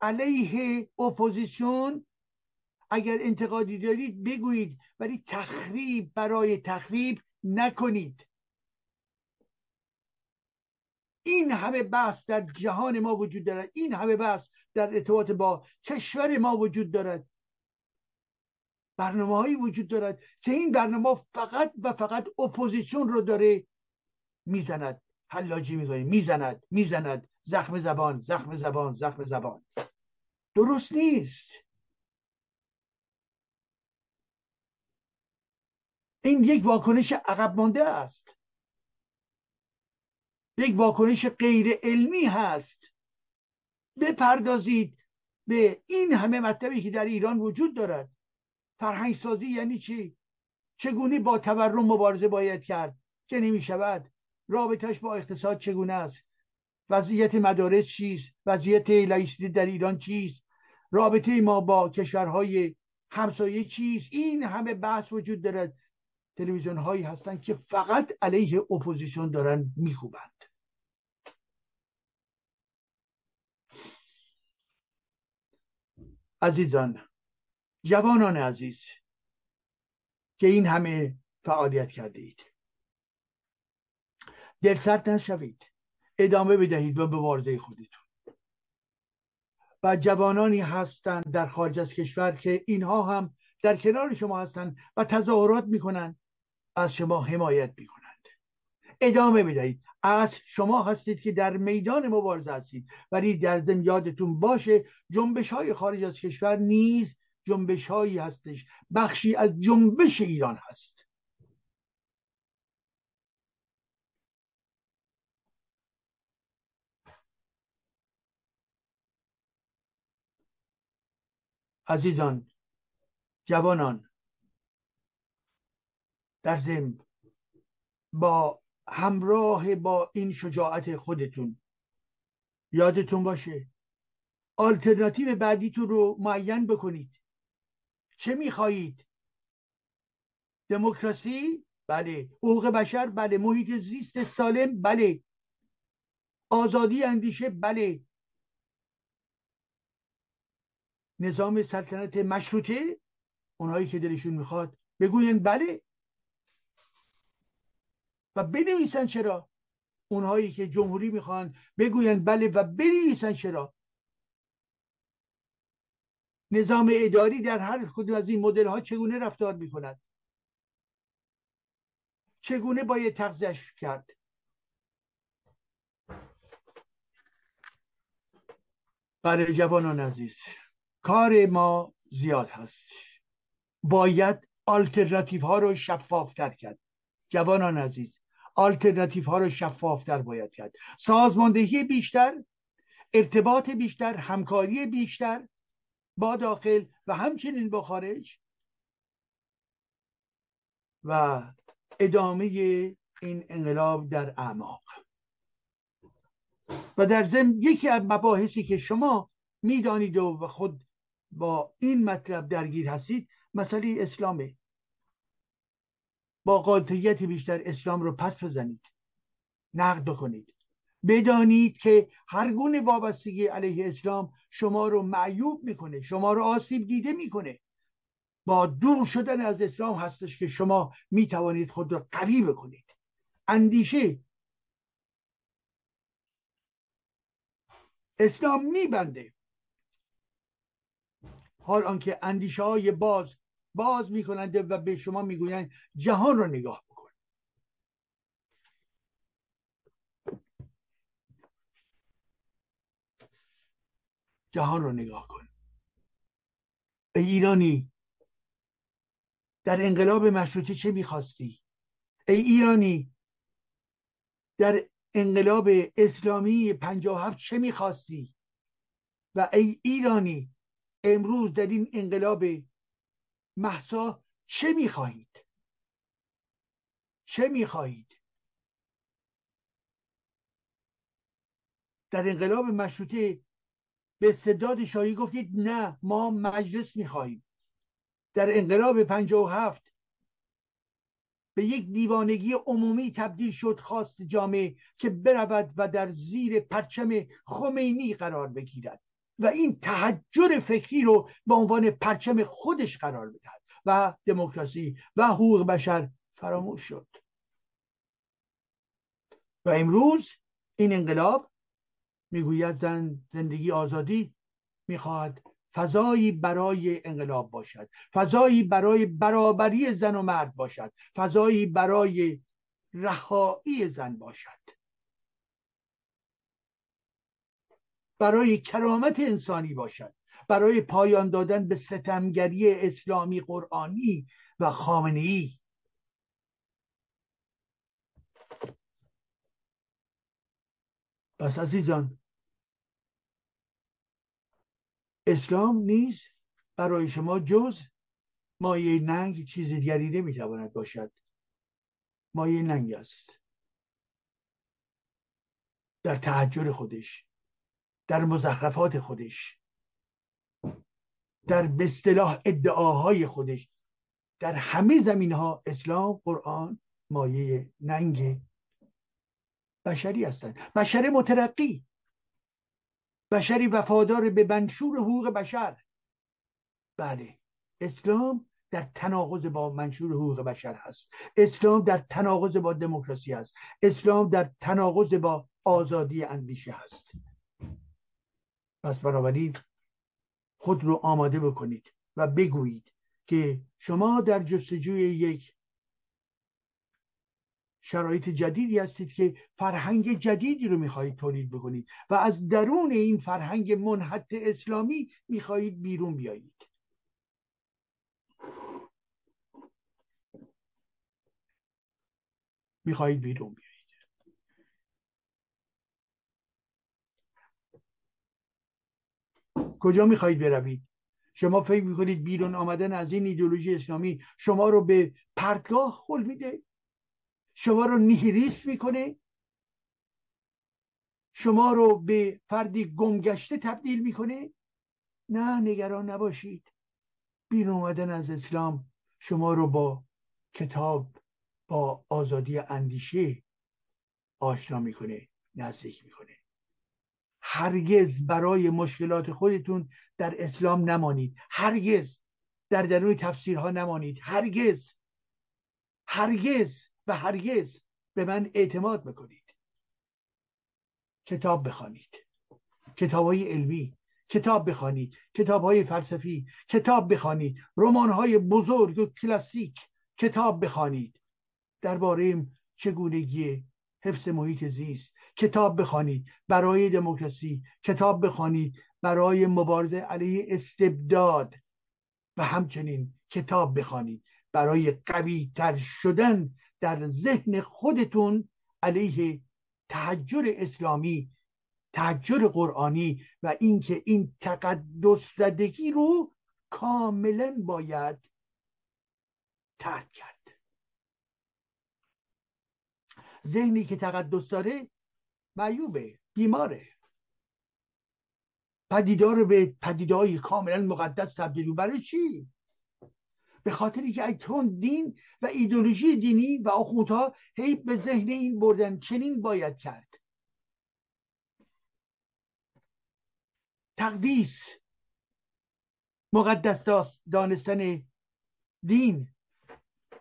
علیه اپوزیسیون اگر انتقادی دارید بگویید ولی تخریب برای تخریب نکنید. این همه بحث در جهان ما وجود دارد. این همه بحث در ارتباط با کشور ما وجود دارد. برنامه هایی وجود دارد که این برنامه فقط و فقط اپوزیسیون رو داره می‌زند. حلاجی می‌کنه. می‌زند. می‌زند. زخم زبان زخم زبان زخم زبان. درست نیست. این یک واکنش عقب مانده است. یک واکنش غیر علمی هست. بپردازید به این همه مطلبی که در ایران وجود دارد. فرهنگ سازی یعنی چی؟ چگونه با تورم مبارزه باید کرد؟ چه نمی شود رابطش با اقتصاد چگونه است؟ وضعیت مدارس چیست؟ وضعیت لایسیته در ایران چیست؟ رابطه ما با کشورهای همسایه چیست؟ این همه بحث وجود دارد. تلویزیون هایی هستند که فقط علیه اپوزیسیون دارن می‌کوبند. عزیزان جوانان عزیز که این همه فعالیت کرده اید دلسرد نشوید. ادامه بدهید به مبارزه خودتون. و جوانانی هستند در خارج از کشور که اینها هم در کنار شما هستند و تظاهرات می‌کنند از شما حمایت می‌کنند. ادامه بدهید از شما هستید که در میدان مبارزه هستید ولی در ضمن یادتون باشه جنبش های خارج از کشور نیز جنبش هایی هستش. بخشی از جنبش ایران هست. عزیزان جوانان در ضمن با همراه با این شجاعت خودتون. یادتون باشه آلترناتیو بعدیتون رو معین بکنید. چه می‌خواهید؟ دموکراسی؟ بله. حقوق بشر؟ بله. محیط زیست سالم؟ بله. آزادی اندیشه؟ بله. نظام سلطنت مشروطه؟ اونهایی که دلشون می‌خواد بگوین. بله. و بنویسن چرا اونهایی که جمهوری می‌خوان بگوین بله و بنویسن چرا. نظام اداری در هر کدوم از این مدل ها چگونه رفتار می‌کند؟ چگونه باید تغذیش کرد؟ برای جوانان عزیز کار ما زیاد هست. باید آلترناتیف ها رو شفافتر کرد. جوانان عزیز آلترناتیف ها رو شفافتر باید کرد. سازماندهی بیشتر ارتباط بیشتر همکاری بیشتر با داخل و همچنین با خارج و ادامه این انقلاب در اعماق. و در ضمن یکی از مباحثی که شما می‌دانید و خود با این مطلب درگیر هستید مسئله اسلامه. با قاطعیت بیشتر اسلام رو پس بزنید. نقد بکنید. بدانید که هر گونه وابستگی علیه اسلام شما رو معیوب می‌کنه شما رو آسیب دیده می‌کنه. با دور شدن از اسلام هستش که شما می‌توانید خود را قوی بکنید. اندیشه. اسلام میبنده. حال آنکه اندیشه های باز باز می‌کنند و به شما می‌گویند جهان رو نگاه بکن. جهان رو نگاه کن. ای ایرانی در انقلاب مشروطه چه می‌خواستی؟ ای ایرانی در انقلاب اسلامی هفت چه می‌خواستی؟ و ای ایرانی امروز در این انقلاب محسا چه می‌خواهید؟ چه می‌خواهید؟ در انقلاب مشروطه به استعداد شاهی گفتید نه ما مجلس می‌خواهیم. در انقلاب پنجاه و هفت به یک دیوانگی عمومی تبدیل شد خواست جامعه که برود و در زیر پرچم خمینی قرار بگیرد. و این تحجر فکری رو به عنوان پرچم خودش قرار بدهد و دموکراسی و حقوق بشر فراموش شد. و امروز این انقلاب می‌گوید زن زندگی آزادی می‌خواهد فضایی برای انقلاب باشد فضایی برای برابری زن و مرد باشد فضایی برای رهایی زن باشد. برای کرامت انسانی باشد. برای پایان دادن به ستمگری اسلامی قرآنی و خامنه ای پس عزیزان اسلام نیز برای شما جز مایه ننگ چیز دیگری نمی‌تواند باشد. مایه ننگ است. در تحجر خودش. در مزخرفات خودش در به ادعاهای خودش. در همه زمین ها اسلام قرآن مایه ننگ بشری هستند. بشر مترقی. بشری وفادار به منشور حقوق بشر. بله اسلام در تناقض با منشور حقوق بشر هست. اسلام در تناقض با دموکراسی هست. اسلام در تناقض با آزادی اندیشه هست. پس بنابراین خود رو آماده بکنید و بگویید که شما در جستجوی یک شرایط جدیدی هستید که فرهنگ جدیدی رو می‌خواهید تولید بکنید و از درون این فرهنگ منحط اسلامی می‌خواهید بیرون بیایید. می‌خواهید بیرون بیایید. کجا می‌خواهید بروید؟ شما فکر می‌کنید بیرون آمدن از این ایدولوژی اسلامی شما رو به پرتگاه خل میده؟ شما رو نیهریست می‌کنه؟ شما رو به فردی گمگشته تبدیل می‌کنه؟ نه نگران نباشید. بیرون آمدن از اسلام شما رو با کتاب با آزادی اندیشه آشنا می‌کنه نزدیک می‌کنه. هرگز برای مشکلات خودتون در اسلام نمانید. هرگز. در درون تفسیرها نمانید. هرگز. هرگز و هرگز به من اعتماد بکنید. کتاب بخوانید. کتاب های علمی. کتاب بخوانید. کتاب های فلسفی. کتاب بخوانید. رمان های بزرگ و کلاسیک. کتاب بخوانید. درباره چگونگی حفظ محیط زیست. کتاب بخوانید. برای دموکراسی کتاب بخوانید. برای مبارزه علیه استبداد. و همچنین کتاب بخوانید. برای قوی تر شدن در ذهن خودتون علیه تحجر اسلامی تحجر قرآنی و اینکه این تقدس زدگی رو کاملا باید ترک کرد. ذهنی که تقدس داره معیوبه بیماره. پدیدار به پدیدهای کاملا مقدس تبدیل برای چی؟ به خاطر که اکنون دین و ایدولوژی دینی و آخوندها هی به ذهن این بردن چنین باید کرد. تقدیس مقدس دانستن دین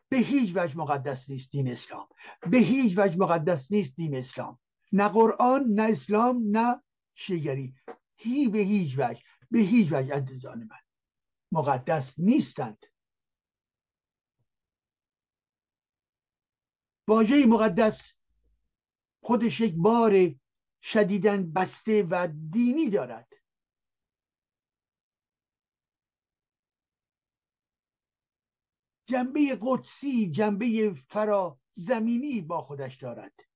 به هیچ وجه مقدس نیست دین اسلام. به هیچ وجه مقدس نیست دین اسلام. نه قرآن نه اسلام نه شیگری. هی به هیچ وجه به هیچ وجه عزیزان من. مقدس نیستند. واژه مقدس خودش یک بار شدیدن بسته و دینی دارد. جنبه قدسی جنبه فرا زمینی با خودش دارد.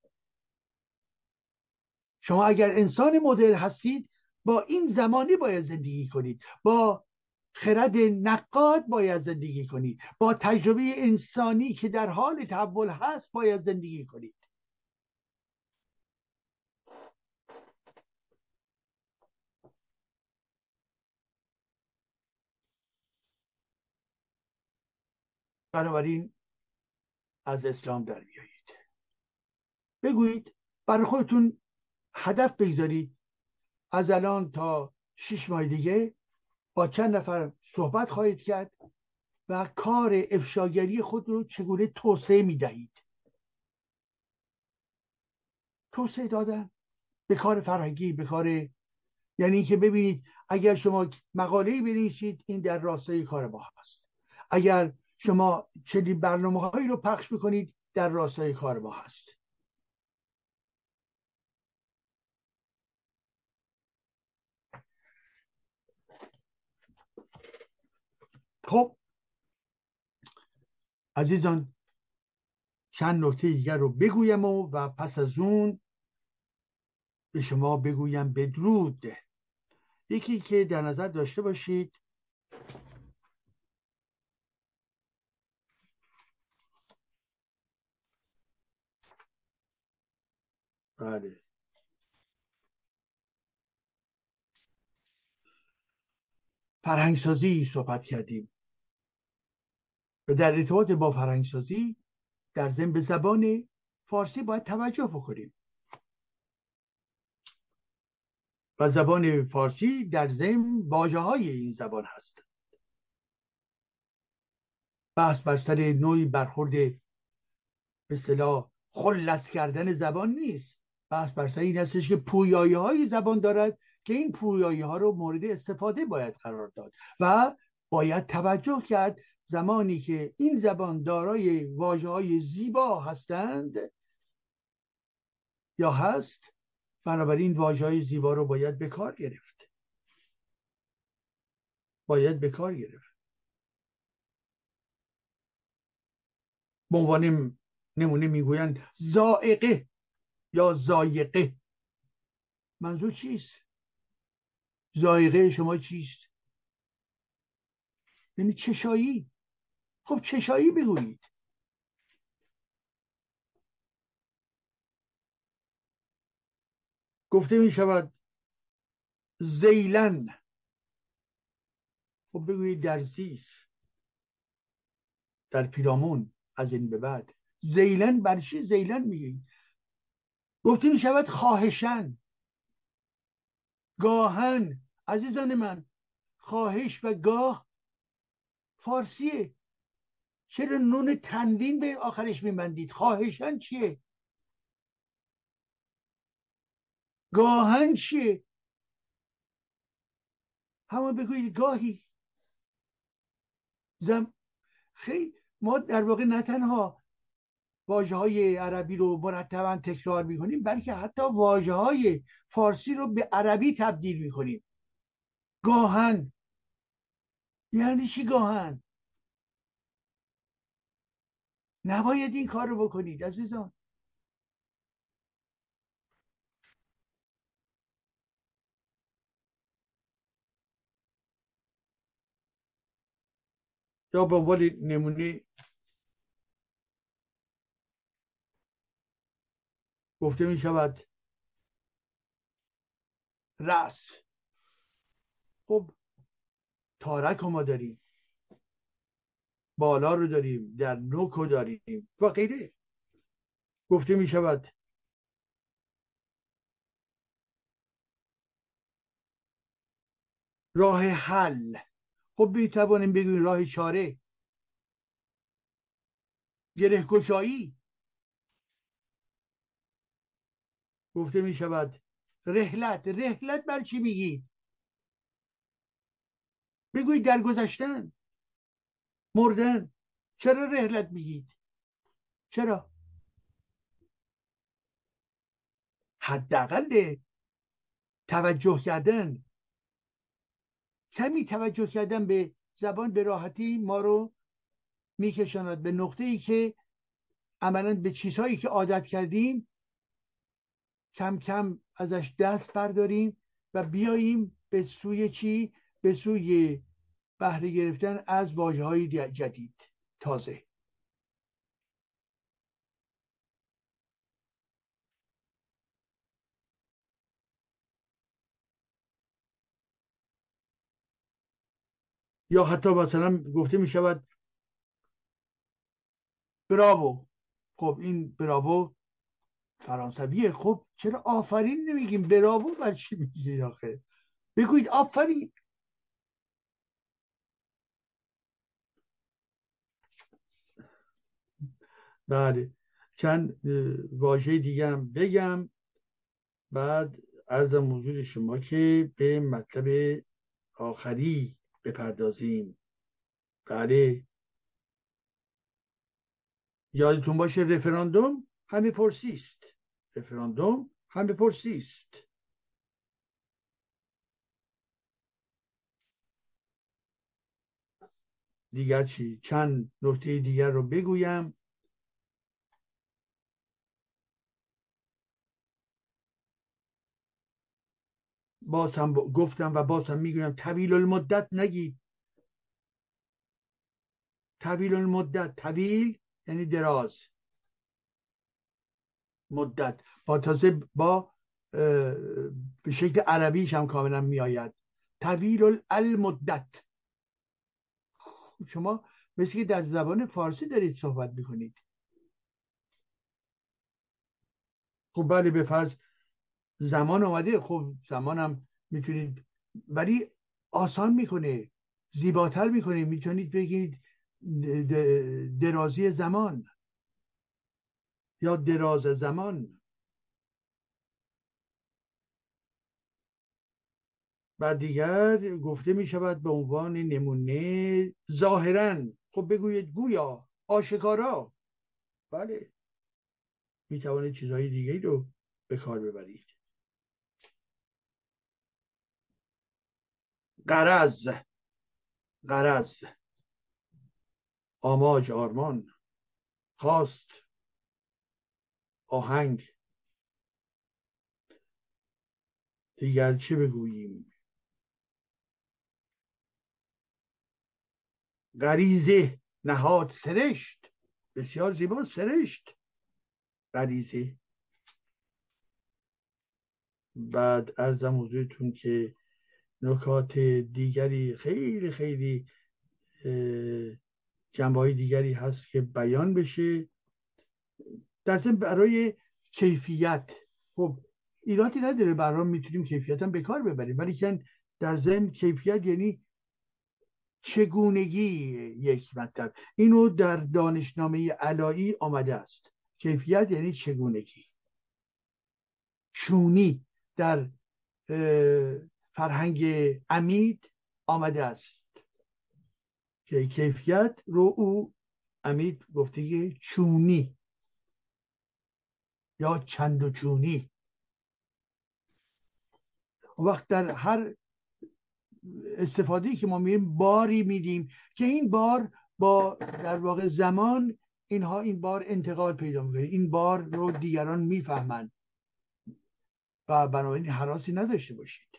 شما اگر انسان مدر هستید با این زمانی باید زندگی کنید. با خرد نقاد باید زندگی کنید. با تجربه انسانی که در حال تحول هست باید زندگی کنید. بنابراین از اسلام در بیایید. بگویید برای خودتون هدف بگذارید از الان تا شش ماه دیگه با چند نفر صحبت خواهید کرد و کار افشاگری خود رو چگونه توسعه می دهید توسعه دادن به کار فرهنگی به کار یعنی که ببینید اگر شما مقاله بنویسید این در راستای کار ما هست. اگر شما چنین برنامه هایی رو پخش می‌کنید در راستای کار ما هست. خب عزیزان چند نکته دیگر رو بگویم و, و پس از اون به شما بگویم بدرود یکی که در نظر داشته باشید بله. فرهنگسازی صحبت کردیم. و در ارتباط با فرهنگسازی در ضمن به زبان فارسی باید توجه بکنیم. و زبان فارسی در ضمن واژه های این زبان هست. بحث بر سر نوعی برخورد به صلاح خلص کردن زبان نیست. بحث بر سر این هستش که پویایی های زبان دارد که این پویایی ها رو مورد استفاده باید قرار داد و باید توجه کرد زمانی که این زبان دارای واجه های زیبا هستند یا هست بنابراین واجه های زیبا رو باید به کار گرفت. باید به کار گرفت. به عنوان نمونه می‌گویند زائقه یا زایقه. منظور چیست؟ زایقه شما چیست؟ یعنی چشایی؟ خب چشایی بگویید گفته می شود زیلن. خب بگویید در زیس در پیرامون از این به بعد. زیلن بر چی زیلن میگید گفته می شود خواهشن. گاهن. عزیزان من خواهش و گاه فارسیه. چرا نون تنوین به آخرش میبندید؟ خواهشن چیه؟ گاهن چیه؟ همون بگویید گاهی. زم خیلی ما در واقع نه تنها واجه های عربی رو مرتبا تکرار می‌کنیم بلکه حتی واجه های فارسی رو به عربی تبدیل می‌کنیم. گاهن یعنی چی گاهن نباید این کار رو بکنید عزیزان. یا به عنوان نمونه گفته می شود رأس. خب تارک ما داریم. بالا رو داریم در نوک رو داریم. و غیره گفته می شود. راه حل. خب می توانیم بگوییم راه چاره. گره گشایی گفته می شود. رحلت. رحلت بر چی میگی؟ بگویید در گذشتن. مردن. چرا رحلت میگید؟ چرا؟ حداقل توجه کردن. کمی توجه کردن به زبان به راحتی ما رو میکشاند. به نقطه ای که عملا به چیزهایی که عادت کردیم کم کم ازش دست برداریم و بیاییم به سوی چی؟ به سوی بهره گرفتن از واجه های جدید. تازه. یا حتی مثلا گفته می شود براوو خب این براوو فرانسویه. خب چرا آفرین نمیگیم؟ براوو بر چی میگید آخه؟ بگویید آفرین. بله. چند واژه دیگه هم بگم. بعد ارزم حضور شما که به مطلب آخری بپردازیم. بله. یادتون باشه رفراندوم همه پرسی است. رفراندوم همه پرسی است. دیگر چی؟ چند نکته دیگر رو بگویم. باز هم گفتم و باز هم می‌گویم طویل المدت نگید. طویل المدت طویل یعنی دراز. مدت. با تازه با به شکل عربیش هم کاملا میآید. طویل المدت شما مثل که در زبان فارسی دارید صحبت می‌کنید. خب بله به فرض زمان آمده خب زمانم می‌تونید ولی آسان می‌کنه. زیباتر می‌کنه. می‌تونید بگید درازی زمان. یا دراز زمان. و دیگر گفته می شود به عنوان نمونه ظاهرا. خب بگویید گویا آشکارا. بله. می توانید چیزهای دیگه رو به کار ببرید. قرض قرض آماج آرمان. خواست. آهنگ. دیگر چه بگوییم؟ غریزه نهاد سرشت. بسیار زیبا سرشت. غریزه. بعد از حضورتون که نکات دیگری خیلی خیلی جنبه های دیگری هست که بیان بشه. در برای کیفیت خب ایرادی نداره برام می‌تونیم کیفیت هم به کار ببریم ولی کن در ضمن کیفیت یعنی چگونگی یک مطلب. اینو در دانشنامه علایی آمده است. کیفیت یعنی چگونگی. چونی در فرهنگ امید آمده است. که کیفیت رو او امید گفته چونی یا چند و چونی. وقت در هر استفاده که ما میریم باری میدیم که این بار با در واقع زمان اینها این بار انتقال پیدا می‌کنه. این بار رو دیگران می‌فهمند و بنابراین حراسی نداشته باشید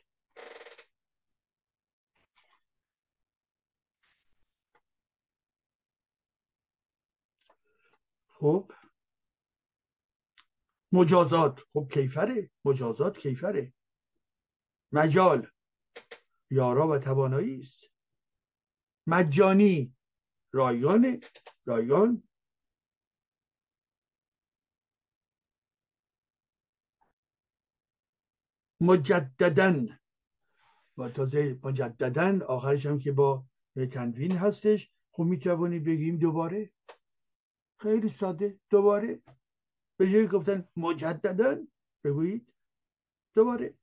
خب؟ مجازات. خب کیفره. مجازات کیفره. مجال. یارا و توانایی است. مجانی. رایگان رایگان. مجددن. و تازه مجددن آخرش هم که با تنوین هستش. خب می‌توانید بگیم دوباره؟ خیلی ساده. دوباره به جای گفتن مجددن بگویید. دوباره.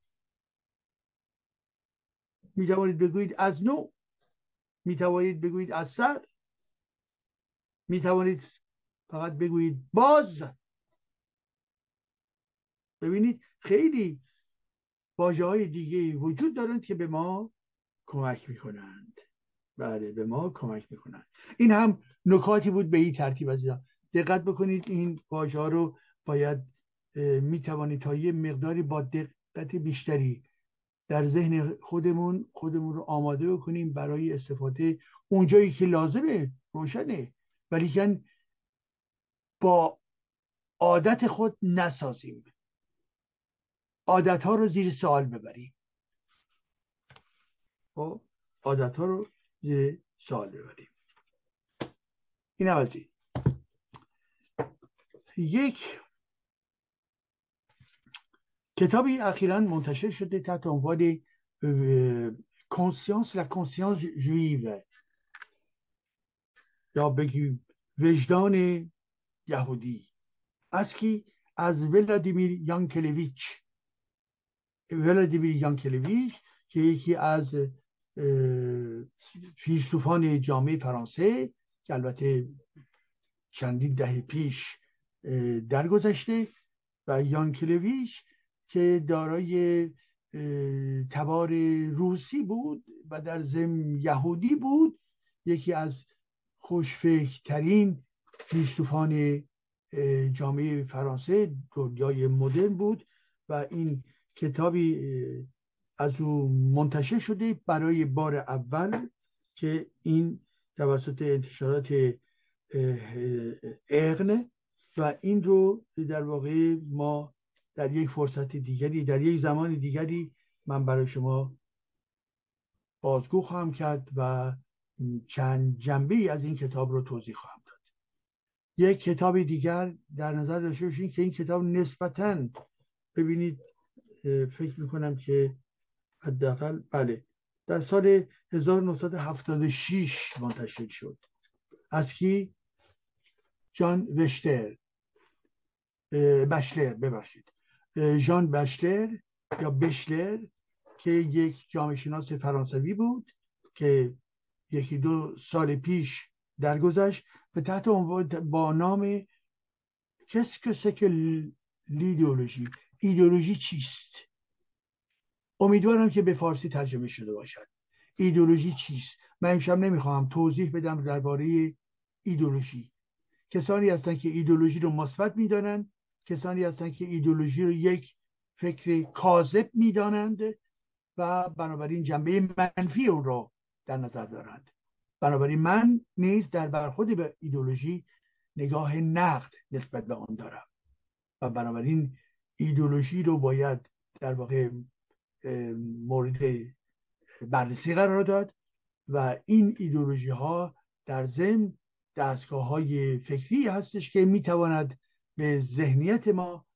می توانید بگویید از نو. می توانید بگویید از سر می توانید فقط بگویید باز. ببینید خیلی واجه های دیگه وجود دارند که به ما کمک می‌کنند. بله به ما کمک می‌کنند. این هم نکاتی بود به این ترتیب عزیزان. دقت بکنید این واژه ها رو باید می‌توانید تا یه مقداری با دقت بیشتری در ذهن خودمون خودمون رو آماده بکنیم برای استفاده اونجایی که لازمه روشنه. ولیکن با عادت خود نسازیم. عادت ها رو زیر سوال ببریم. خب عادت ها رو زیر سوال ببریم. این از یک کتابی اخیرا منتشر شده تحت عنوان کنسیانس لا کنسیانس جویو یا بگیم وجدان یهودی. از کی؟ از ولادیمیر یانکلویچ. ولادیمیر یانکلویچ که یکی از فیلسوفان جامعه فرانسه که البته چندین دهه پیش درگذشته و یانکلویچ که دارای تبار روسی بود و در ضمن یهودی بود یکی از خوشفکرترین فیلسوفان جامعه فرانسه دنیای مدرن بود و این کتابی از او منتشر شده برای بار اول که این توسط انتشارات اغنه و این رو در واقع ما در یک فرصت دیگری در یک زمان دیگری من برای شما بازگو خواهم کرد و چند جنبه ای از این کتاب رو توضیح خواهم داد. یک کتاب دیگر در نظر داشته باشین که این کتاب نسبتا ببینید فکر می‌کنم که حداقل بله در سال 1976 منتشر شد. از کی؟ جان وشتر. بشلر ببخشید. ژان بشلر یا بشلر که یک جامعه شناس فرانسوی بود که یکی دو سال پیش درگذشت و تحت با نام کس که لیدئولوژی ایدئولوژی چیست؟ امیدوارم که به فارسی ترجمه شده باشد. ایدئولوژی چیست؟ من امشب نمی‌خواهم توضیح بدم درباره ایدئولوژی. کسانی هستند که ایدئولوژی رو مثبت می‌دانند کسانی هستند که ایدئولوژی رو یک فکر کاذب می‌دانند و بنابراین جنبه منفی اون رو در نظر دارند. بنابراین من نیز در برخود به ایدولوژی نگاه نقد نسبت به آن دارم. و بنابراین ایدولوژی رو باید در واقع مورد بررسی قرار داد و این ایدولوژی ها در ضمن دستگاه های فکری هستش که می‌تواند به ذهنیت ما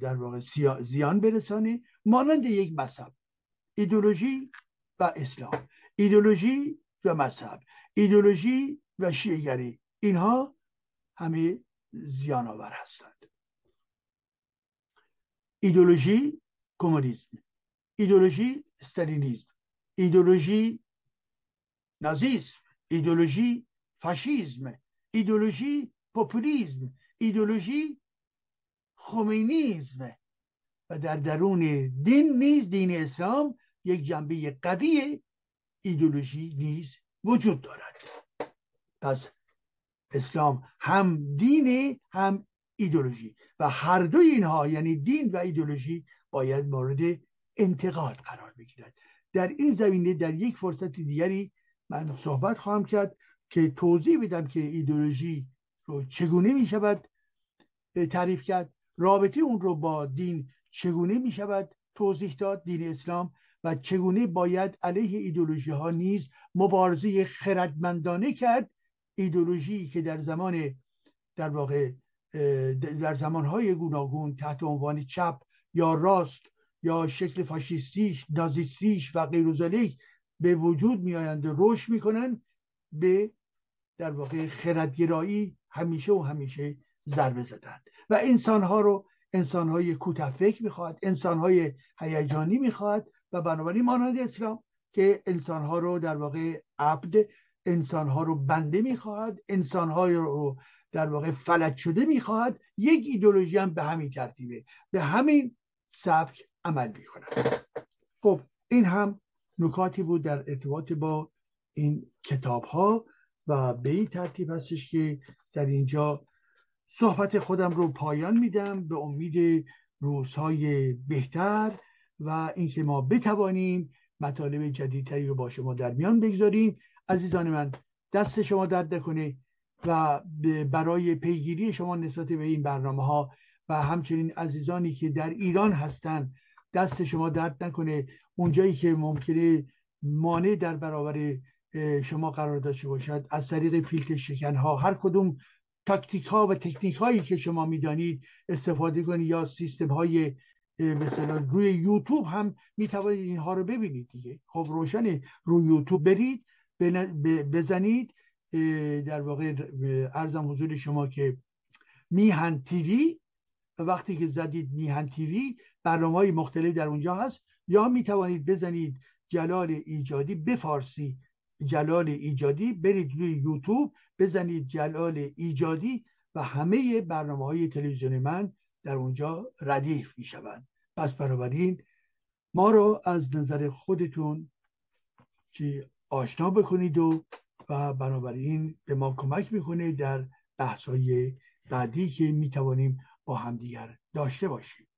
در واقع زیان برسانه مانند یک مذهب. ایدولوژی و اسلام. ایدولوژی و مذهب. ایدولوژی و شیعگری اینها همه زیان آور هستند. ایدولوژی کمونیسم. ایدولوژی استالینیسم ایدولوژی نازیسم. ایدولوژی فاشیزم. ایدولوژی پوپولیزم. ایدولوژی خمینیزم و در درون دین نیز دین اسلام یک جنبه قوی ایدولوژی نیز وجود دارد. پس اسلام هم دین هم ایدولوژی و هر دو اینها یعنی دین و ایدولوژی باید مورد انتقاد قرار بگیرد. در این زمینه در یک فرصت دیگری من صحبت خواهم کرد که توضیح بدم که ایدولوژی رو چگونه می شود تعریف کرد؟ رابطه اون رو با دین چگونه می شود توضیح داد؟ دین اسلام و چگونه باید علیه ایدولوژی ها نیز مبارزه خردمندانه کرد؟ ایدولوژی که در زمان در واقع در زمانهای گوناگون تحت عنوان چپ یا راست یا شکل فاشیستیش نازیستیش و غیر به وجود میآیند و رشد می‌کنند به در واقع خردگرایی همیشه و همیشه ضربه زدن و انسانها رو انسانهای کوته فکر می‌خواد انسانهای هیجانی می‌خواد و بنابراین مانند اسلام که انسانها رو در واقع عبد انسانها رو بنده می‌خواهد انسانهای رو در واقع فلج شده می‌خواهد یک ایدولوژی هم به همین ترتیبه. به همین سبک عمل می‌کند خب این هم نکاتی بود در ارتباط با این کتاب ها و به این ترتیب هستش که در اینجا صحبت خودم رو پایان میدم. به امید روزهای بهتر و اینکه ما بتوانیم مطالب جدیدتری رو با شما در میان بگذاریم. عزیزان من دست شما درد نکنه و برای پیگیری شما نسبت به این برنامه ها و همچنین عزیزانی که در ایران هستند دست شما درد نکنه. اونجایی که ممکنه مانع در برابر شما قرار داشته باشد. از طریق فیلتر شکن ها هر کدوم تاکتیک ها و تکنیک هایی که شما می‌دانید استفاده کنید یا سیستم های مثلا روی یوتیوب هم می‌توانید اینها رو ببینید دیگه. خب روشن روی یوتیوب برید بزنید. در واقع ارزم حضور شما که میهن تیوی وقتی که زدید میهن تیوی برنامه های مختلف در اونجا هست. یا می‌توانید بزنید جلال ایجادی به فارسی جلال ایجادی برید روی یوتیوب بزنید جلال ایجادی و همه برنامه های تلویزیون من در اونجا ردیف می شوند پس بنابراین ما رو از نظر خودتون که آشنا بکنید و و بنابراین به ما کمک می‌کنه در بحثای بعدی که می‌توانیم با همدیگر داشته باشیم.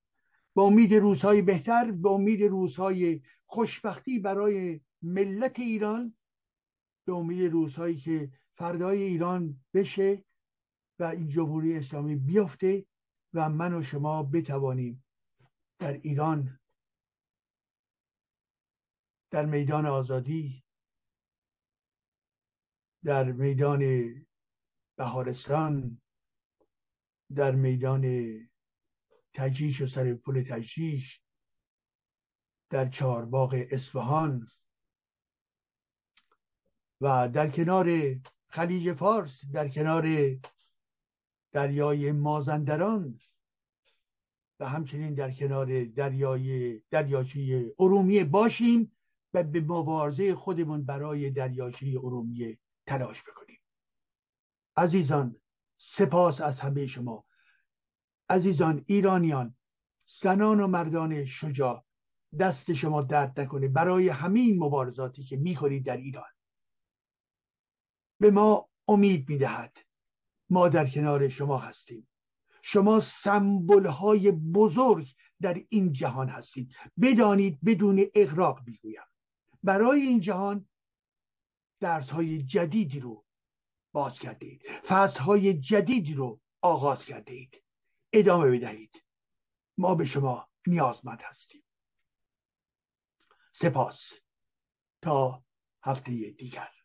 با امید روزهای بهتر به امید روزهای خوشبختی برای ملت ایران به امید روزهایی که فردای ایران بشه و این جمهوری اسلامی بیفته و من و شما بتوانیم در ایران در میدان آزادی در میدان بهارستان در میدان تجیش و سر پل تجیش در چهارباغ اصفهان و در کنار خلیج فارس در کنار دریای مازندران و همچنین در کنار دریای دریاچه ارومیه باشیم و به مبارزه خودمون برای دریاچه ارومیه تلاش بکنیم. عزیزان سپاس از همه شما. عزیزان ایرانیان زنان و مردان شجاع دست شما درد نکنه برای همین مبارزاتی که می‌خورید در ایران. به ما امید می‌دهد. ما در کنار شما هستیم. شما سمبل های بزرگ در این جهان هستید. بدانید بدون اغراق می‌گویم. برای این جهان درس های جدیدی رو باز کرده اید فصل های جدیدی رو آغاز کرده اید ادامه بدهید. ما به شما نیازمند هستیم. سپاس. تا هفته دیگر.